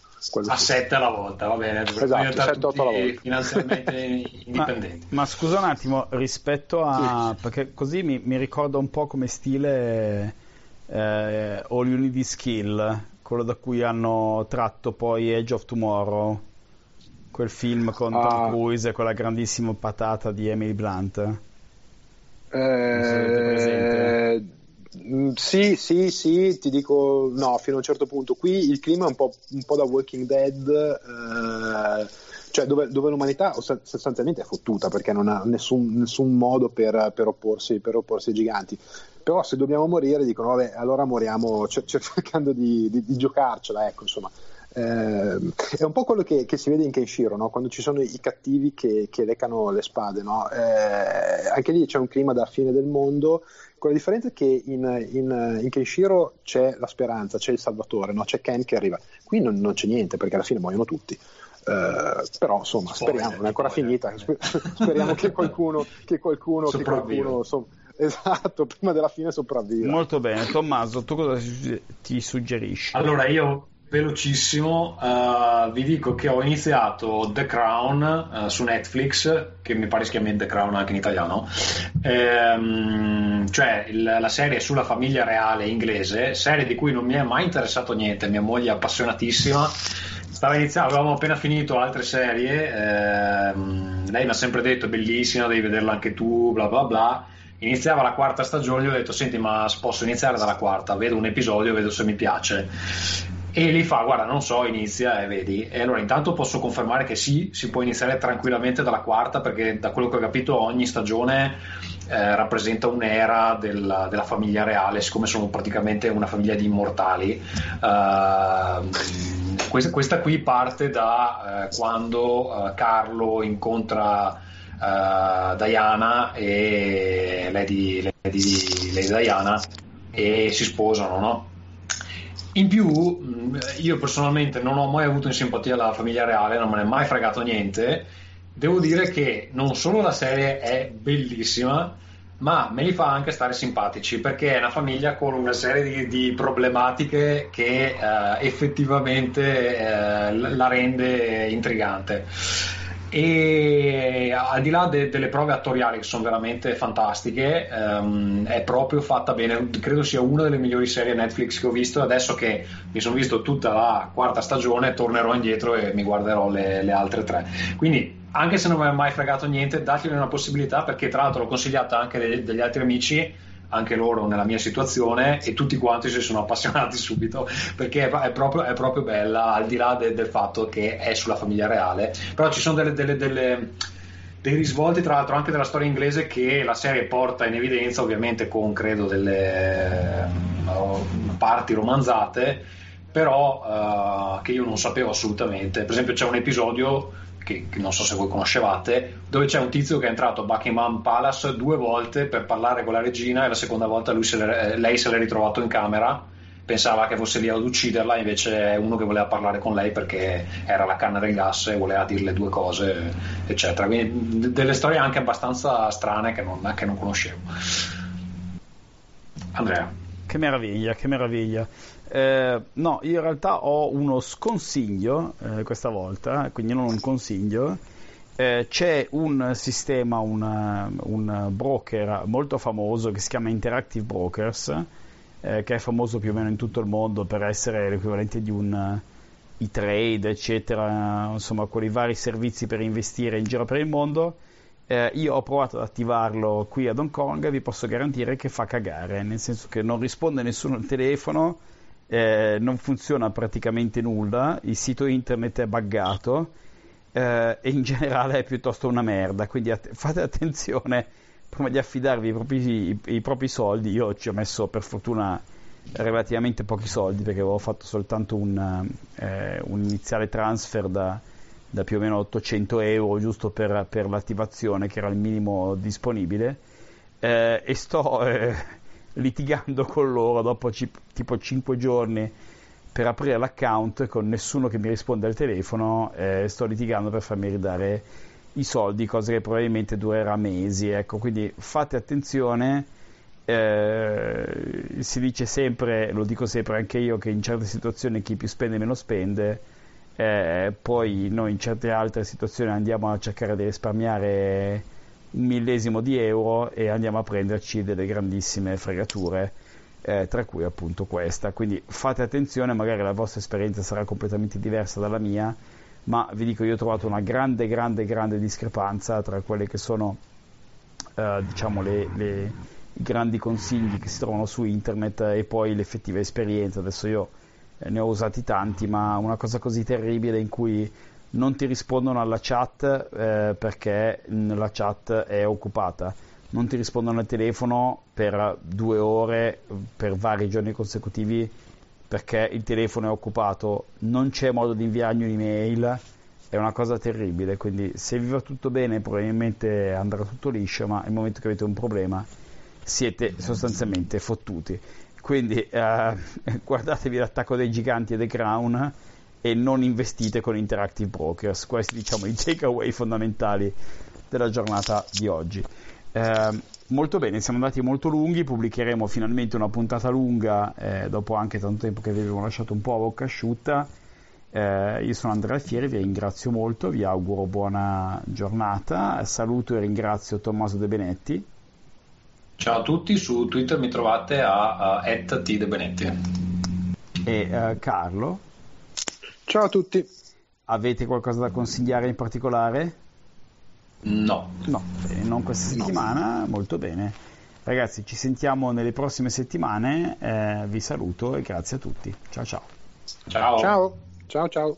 a sette alla volta, va bene, esatto, 7, alla volta. finanziariamente indipendenti. Ma, ma, scusa un attimo, rispetto a... Sì. perché così mi, mi, ricorda un po' come stile eh, All You Need is Skill, quello da cui hanno tratto poi Edge of Tomorrow, quel film con ah. Tom Cruise e quella grandissima patata di Emily Blunt. Eh, sì, sì, sì, ti dico no, fino a un certo punto. Qui il clima è un po', un po da Walking Dead, eh, cioè dove, dove, l'umanità sostanzialmente è fottuta perché non ha nessun, nessun modo per, per, opporsi, per, opporsi, ai giganti. Però se dobbiamo morire dicono vabbè allora moriamo cercando di, di, di giocarcela, ecco insomma. Eh, è un po' quello che, che si vede in Kenshiro, no? quando ci sono i cattivi che, che leccano le spade. No? Eh, anche lì c'è un clima da fine del mondo, con la differenza che in, in, in Kenshiro c'è la speranza, c'è il salvatore, no? c'è Ken che arriva. Qui non, non, c'è niente perché alla fine muoiono tutti. Uh, però insomma speriamo, non è ancora finita. Speriamo che qualcuno che qualcuno, che qualcuno insomma, esatto prima della fine sopravviva. Molto bene Tommaso tu cosa ti suggerisci? allora io velocissimo, uh, vi dico che ho iniziato The Crown uh, su Netflix, che mi pare si chiami The Crown anche in italiano, ehm, cioè il, la serie sulla famiglia reale inglese, serie di cui non mi è mai interessato niente, mia moglie è appassionatissima. Stava iniziando, avevamo appena finito altre serie, ehm, lei mi ha sempre detto bellissima, devi vederla anche tu, bla bla bla. Iniziava la quarta stagione, gli ho detto senti ma posso iniziare dalla quarta, vedo un episodio, vedo se mi piace e lì fa, guarda, non so, inizia e vedi. E allora intanto posso confermare che sì, si può iniziare tranquillamente dalla quarta, perché da quello che ho capito ogni stagione eh, rappresenta un'era della, della, famiglia reale, siccome sono praticamente una famiglia di immortali. Uh, questa, questa, qui parte da uh, quando uh, Carlo incontra Diana e Lady, Lady, Lady Diana e si sposano, no? In più, mm, io personalmente non ho mai avuto in simpatia la famiglia reale, non me ne è mai fregato niente. Devo dire che non solo la serie è bellissima, ma me li fa anche stare simpatici perché è una famiglia con una serie di, di problematiche che eh, effettivamente eh, la rende intrigante e al di là de- delle prove attoriali che sono veramente fantastiche um, è proprio fatta bene. Credo sia una delle migliori serie Netflix che ho visto. Adesso che mi sono visto tutta la quarta stagione tornerò indietro e mi guarderò le, le altre tre. Quindi anche se non mi ha mai fregato niente dategli una possibilità perché tra l'altro l'ho consigliata anche degli, degli altri amici anche loro nella mia situazione e tutti quanti si sono appassionati subito perché è proprio, è proprio bella al di là de, del fatto che è sulla famiglia reale. Però ci sono delle, delle, delle, dei risvolti tra l'altro anche della storia inglese che la serie porta in evidenza ovviamente con credo delle uh, parti romanzate però uh, che io non sapevo assolutamente. Per esempio c'è un episodio che, che, non so se voi conoscevate, dove c'è un tizio che è entrato a Buckingham Palace due volte per parlare con la regina e la seconda volta se le, lei se l'è ritrovato in camera, pensava che fosse lì ad ucciderla, invece è uno che voleva parlare con lei perché era la canna del gas e voleva dirle due cose, eccetera. Quindi delle storie anche abbastanza strane che non, che non conoscevo. Andrea. Che meraviglia, che meraviglia. Eh, no, io in realtà ho uno sconsiglio eh, questa volta, quindi non un consiglio. Eh, c'è un sistema, una, un broker molto famoso che si chiama Interactive Brokers, eh, che è famoso più o meno in tutto il mondo per essere l'equivalente di un e-trade, eccetera, insomma, quei vari servizi per investire in giro per il mondo. Eh, io ho provato ad attivarlo qui ad Hong Kong e vi posso garantire che fa cagare, nel senso che non risponde nessuno al telefono eh, non funziona praticamente nulla, il sito internet è buggato eh, e in generale è piuttosto una merda, quindi att- fate attenzione prima di affidarvi i propri, i, i propri, soldi, io ci ho messo per fortuna relativamente pochi soldi perché avevo fatto soltanto un, eh, un iniziale transfer da, da, più o meno 800 euro giusto per, per l'attivazione che era il minimo disponibile eh, e sto eh, litigando con loro dopo c- tipo 5 giorni per aprire l'account con nessuno che mi risponde al telefono eh, sto litigando per farmi ridare i soldi cosa che probabilmente durerà mesi ecco. Quindi fate attenzione eh, si dice sempre lo dico sempre anche io che in certe situazioni chi più spende meno spende eh, poi noi in certe altre situazioni andiamo a cercare di risparmiare un millesimo di euro e andiamo a prenderci delle grandissime fregature, eh, tra cui appunto questa. Quindi fate attenzione, magari la vostra esperienza sarà completamente diversa dalla mia, ma vi dico io ho trovato una grande, grande, grande discrepanza tra quelle che sono eh, diciamo le, le, i grandi consigli che si trovano su internet e poi l'effettiva esperienza. Adesso io eh, ne ho usati tanti, ma una cosa così terribile in cui non ti rispondono alla chat eh, perché la chat è occupata, non ti rispondono al telefono per due ore, per vari giorni consecutivi perché il telefono è occupato, non c'è modo di inviargli un'email, è una cosa terribile, quindi se vi va tutto bene probabilmente andrà tutto liscio, ma nel momento che avete un problema siete sostanzialmente fottuti. Quindi eh, guardatevi l'attacco dei giganti e The Crown e non investite con Interactive Brokers. Questi diciamo i takeaway fondamentali della giornata di oggi. Eh, molto bene, siamo andati molto lunghi, pubblicheremo finalmente una puntata lunga eh, dopo anche tanto tempo che vi avevo lasciato un po' a bocca asciutta. Eh, io sono Andrea Fieri, vi ringrazio molto, vi auguro buona giornata, saluto e ringrazio Tommaso De Benetti. Ciao a tutti, su Twitter mi trovate a, a @tdebenetti. E uh, Carlo. Ciao a tutti. Avete qualcosa da consigliare in particolare? No. No, eh, non questa settimana, no. molto bene. Ragazzi, ci sentiamo nelle prossime settimane, eh, vi saluto e grazie a tutti. Ciao ciao. Ciao. Ciao ciao. ciao.